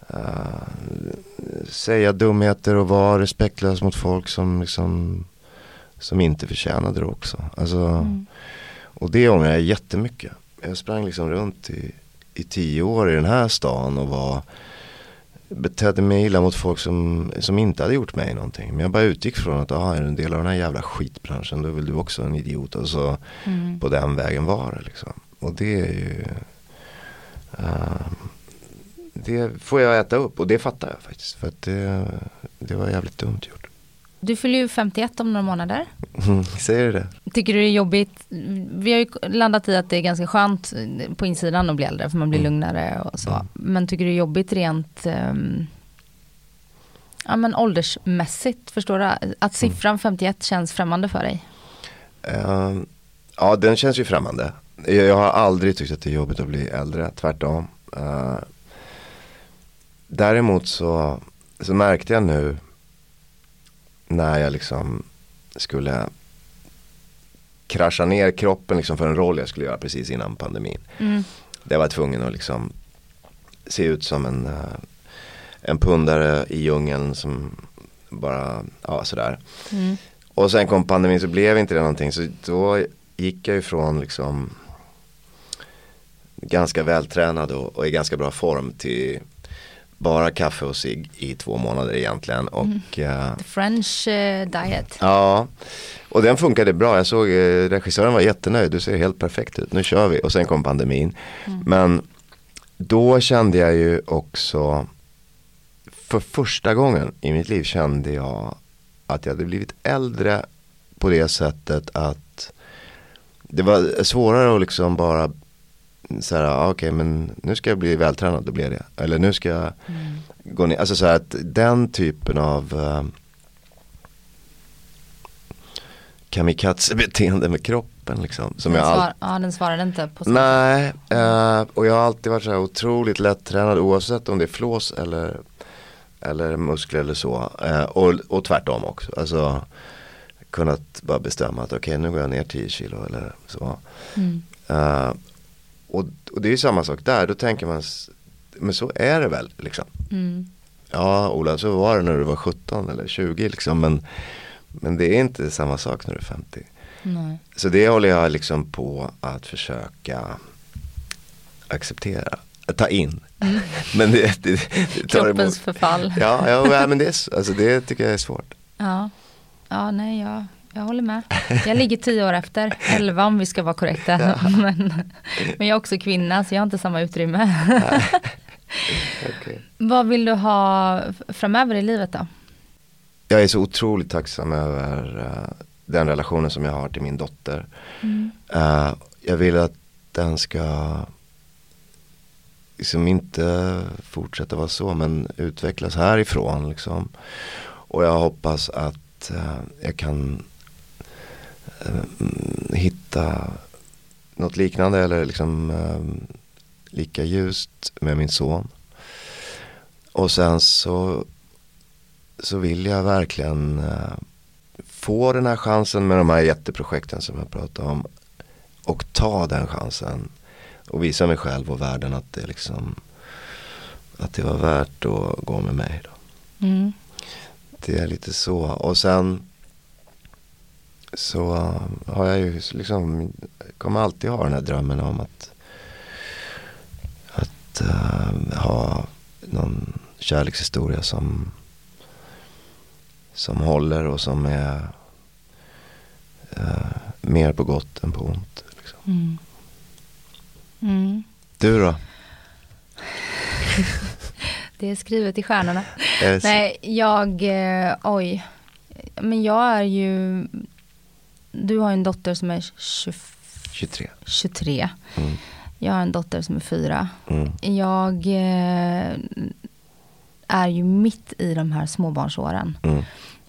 eh, säga dumheter och vara respektlös mot folk som liksom, som inte förtjänade det också. Alltså, Och det ångrar jag jättemycket. Jag sprang liksom runt i, i tio år i den här stan och var betedde mig illa mot folk som, som inte hade gjort mig någonting. Men jag bara utgick från att, ah, är du en del av den här jävla skitbranschen då är väl du också en idiot. Och så på den vägen var det liksom. Och det är ju, eh, det får jag äta upp och det fattar jag faktiskt. För att det, det var jävligt dumt gjort. Du fyller ju 51 om några månader. Säger du det? Tycker du det är jobbigt? Vi har ju landat i att det är ganska skönt på insidan att bli äldre för man blir lugnare och så. Men tycker du det är jobbigt rent ehm, ja, men åldersmässigt? Förstår du? Att siffran 51 känns främmande för dig? Eh, ja, den känns ju främmande. Jag, jag har aldrig tyckt att det är jobbigt att bli äldre, tvärtom. Uh, däremot så, så märkte jag nu när jag liksom skulle krascha ner kroppen liksom för en roll jag skulle göra precis innan pandemin. Där var jag tvungen att liksom se ut som en, eh, en pundare i djungeln som bara, ja sådär. Och sen kom pandemin så blev inte det någonting. Så då gick jag ifrån liksom ganska vältränad och, och i ganska bra form till bara kaffe och cigg i två månader egentligen. Och eh, The French eh, diet. ja, och den funkade bra. Jag såg eh, regissören var jättenöjd. Du ser helt perfekt ut. Nu kör vi. Och sen kom pandemin. Men då kände jag ju också för första gången i mitt liv kände jag att jag hade blivit äldre på det sättet att det var svårare att liksom bara så här, ah, okej men nu ska jag bli vältränad, då blev det. Eller nu ska jag gå ner, alltså så här att den typen av eh, kamikaze-beteende med kroppen liksom. Som Den, jag svar, ja, den svarade inte på Nej, eh, och jag har alltid varit så här otroligt lättränad oavsett om det är flås eller, eller muskler eller så. Eh, och, och tvärtom också. Alltså kunnat bara bestämma att okej nu går jag ner 10 kilo eller så. Eh, och, och det är ju samma sak där, då tänker man, men så är det väl liksom. ja Ola så var det när du var 17 eller 20 liksom. Men, men det är inte samma sak när du är 50. Nej. Så det håller jag liksom på att försöka acceptera, ta in. Men det, det, det tar Kroppens emot. förfall. Ja, ja, men det, är, alltså det tycker jag är svårt. Ja, ja nej jag, jag håller med. Jag ligger tio år efter, elva om vi ska vara korrekta. Men, men jag är också kvinna så jag har inte samma utrymme. Okej. Vad vill du ha framöver i livet då? Jag är så otroligt tacksam över eh, den relationen som jag har till min dotter. Eh, jag vill att den ska liksom inte fortsätta vara så men utvecklas härifrån liksom. Och jag hoppas att eh, jag kan mm, hitta något liknande eller liksom eh, lika ljust med min son. Och sen så, så vill jag verkligen eh, få den här chansen med de här jätteprojekten som jag pratade om. Och ta den chansen. Och visa mig själv och världen att det liksom att det var värt att gå med mig. Då. Mm. Det är lite så. Och sen så uh, har jag ju liksom, kommer alltid ha den här drömmen om att, att uh, ha någon kärlekshistoria som, som håller och som är uh, mer på gott än på ont. Liksom. Mm. Mm. Du då? Det är skrivet i stjärnorna. Nej, jag, eh, oj. Men jag är ju, du har en dotter som är 20, 23. 23. Mm. Jag har en dotter som är fyra. Mm. Jag eh, är ju mitt i de här småbarnsåren. Mm.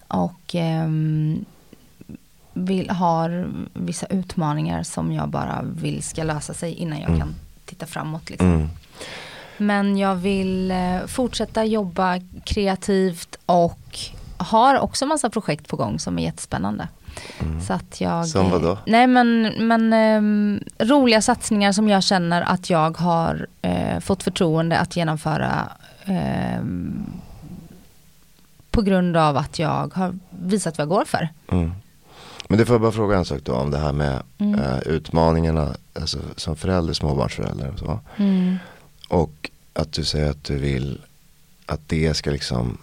Och ehm, vill, har vissa utmaningar som jag bara vill ska lösa sig innan jag Mm. kan titta framåt. Liksom. Mm. Men jag vill eh, fortsätta jobba kreativt och har också massa projekt på gång som är jättespännande. Så att jag, Mm. Som vadå? Nej men, men ehm, roliga satsningar som jag känner att jag har eh, fått förtroende att genomföra ehm, på grund av att jag har visat vad jag går för. Mm. Men det får jag bara fråga en sak då om det här med Mm. eh, utmaningarna alltså, som förälder, småbarnsförälder och så. Och att du säger att du vill att det ska liksom,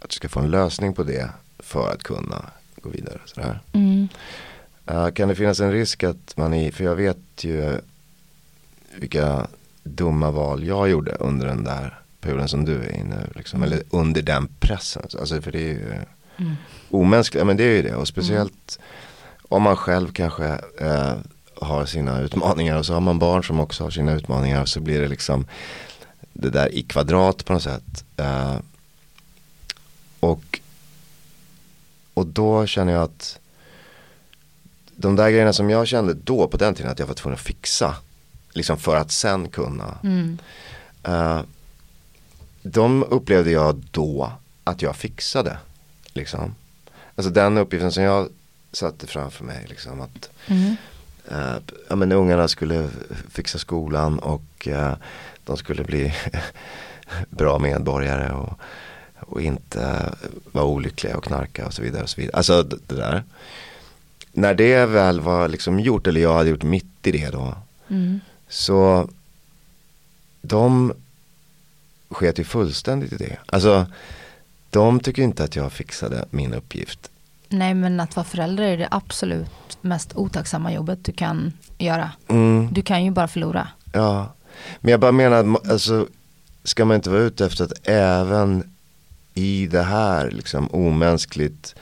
att du ska få en lösning på det för att kunna gå vidare. Sådär. Mm. Eh, kan det finnas en risk att man i, för jag vet ju vilka dumma val jag gjorde under den där perioden som du är i nu. Liksom, Eller under den pressen. Alltså för det är ju Mm. omänskligt, men det är ju det. Och speciellt om man själv kanske eh, har sina utmaningar och så har man barn som också har sina utmaningar. Så blir det liksom det där i kvadrat på något sätt. Eh, och, och då känner jag att de där grejerna som jag kände då på den tiden att jag var tvungen att fixa. Liksom för att sen kunna. Mm. Eh, de upplevde jag då att jag fixade. Liksom. Alltså den uppgiften som jag satte framför mig. Liksom, att Mm. eh, ja, men ungarna skulle fixa skolan och eh, de skulle bli bra medborgare och, och inte vara olyckliga och knarka och så vidare. Och så vidare. Alltså det, där. När det väl var liksom gjort, eller jag hade gjort mitt i det då. Mm. Så de sket ju fullständigt i det. Alltså de tycker inte att jag fixade min uppgift. Nej men att vara förälder är det absolut mest otacksamma jobbet du kan göra. Mm, Du kan ju bara förlora. ja. Men jag bara menar, alltså, ska man inte vara ute efter att även i det här liksom omänskligt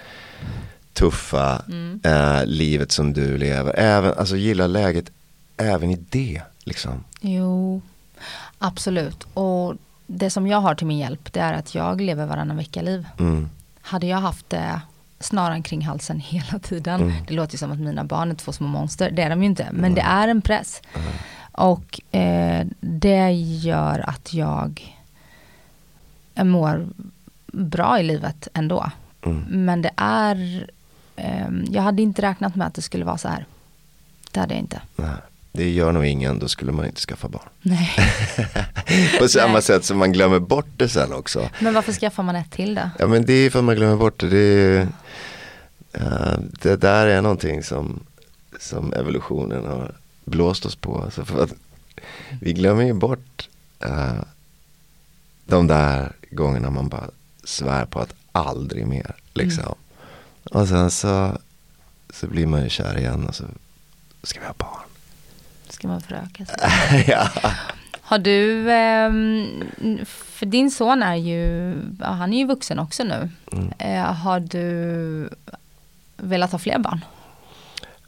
tuffa eh, livet som du lever, även, alltså gilla läget även i det liksom. Jo, absolut. Och det som jag har till min hjälp det är att jag lever varannan vecka-liv. Mm, Hade jag haft det snaran kring halsen hela tiden. Mm. Det låter som att mina barn är två små monster. Det är de ju inte. Men det är en press. Och eh, det gör att jag mår bra i livet ändå. mm, Men det är, ehm, jag hade inte räknat med att det skulle vara så här. Det hade jag inte. nej. det gör nog ingen, då skulle man inte skaffa barn. Nej. På samma Nej. sätt som man glömmer bort det sen också. Men varför skaffar man ett till då? Ja men det är för att man glömmer bort det. Det, är, eh, det där är någonting som, som evolutionen har blåst oss på. Alltså för att vi glömmer ju bort eh, de där gångerna man bara svär på att aldrig mer. Liksom. Och sen så, så blir man ju kär igen och så ska vi ha barn. Ska man föröka sig? ja. Har du, ehm, för din son är ju, han är ju vuxen också nu. Mm. Eh, har du velat ha fler barn?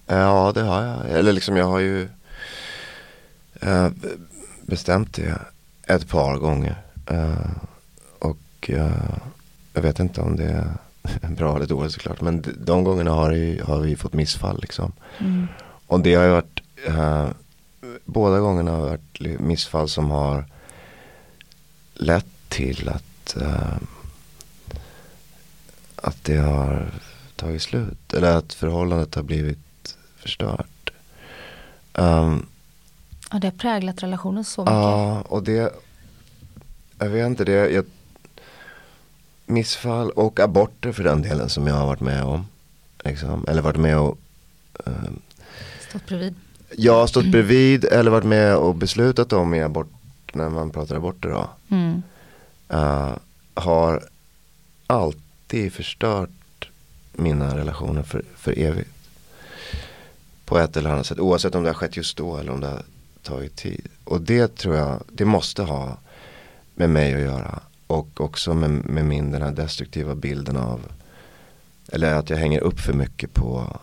Ja, det har jag. Eller liksom jag har ju eh, bestämt det ett par gånger. Och eh, jag vet inte om det är bra eller dåligt såklart. Men de gångerna har, ju, har vi fått missfall liksom. Mm. Och det har ju varit, eh, båda gångerna har varit missfall som har lett till att, eh, att det har tagit slut. Eller att förhållandet har blivit förstört. Um, Ja, det har präglat relationen så mycket. Ja, och det, jag vet inte, det, jag, missfall och aborter för den delen som jag har varit med om. Liksom, eller varit med och, ehm, Stått bredvid. har stått bredvid eller varit med och beslutat om i abort, när man pratar aborter då. Mm. eh, har alltid förstört mina relationer för, för evigt. På ett eller annat sätt, oavsett om det har skett just då eller om det har tagit tid. Och det tror jag, det måste ha med mig att göra. Och också med, med min den här destruktiva bilden av, eller att jag hänger upp för mycket på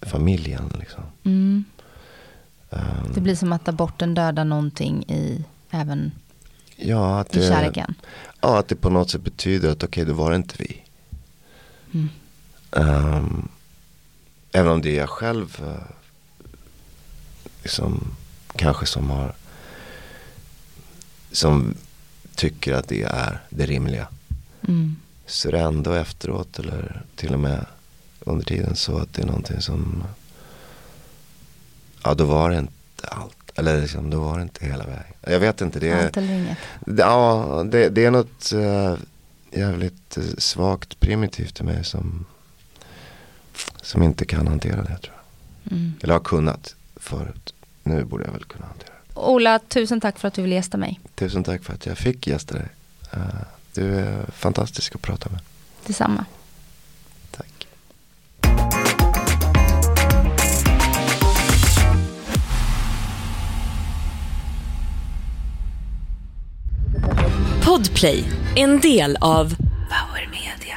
familjen. Liksom. Mm. Ehm, Det blir som att aborten dödar någonting i, även ja, att i det, kärleken. Ja, att det på något sätt betyder att okej, då var det inte vi. Mm. Ehm, även om det är jag själv uh, liksom, kanske som har som tycker att det är det rimliga. Mm. Så är det ändå efteråt eller till och med under tiden så att det är någonting som ja då var det inte allt. Eller liksom, då var det inte hela vägen. Jag vet inte. Det är, Allt eller inget. Ja, det, det är något eh, jävligt eh, svagt primitivt i mig som, som inte kan hantera det tror jag. Mm. Eller har kunnat förut. Nu borde jag väl kunna hantera det. Ola, tusen tack för att du ville gästa mig. Tusen tack för att jag fick gästa dig. Eh, du är fantastisk att prata med. Detsamma. Tack. Podplay, en del av Power Media.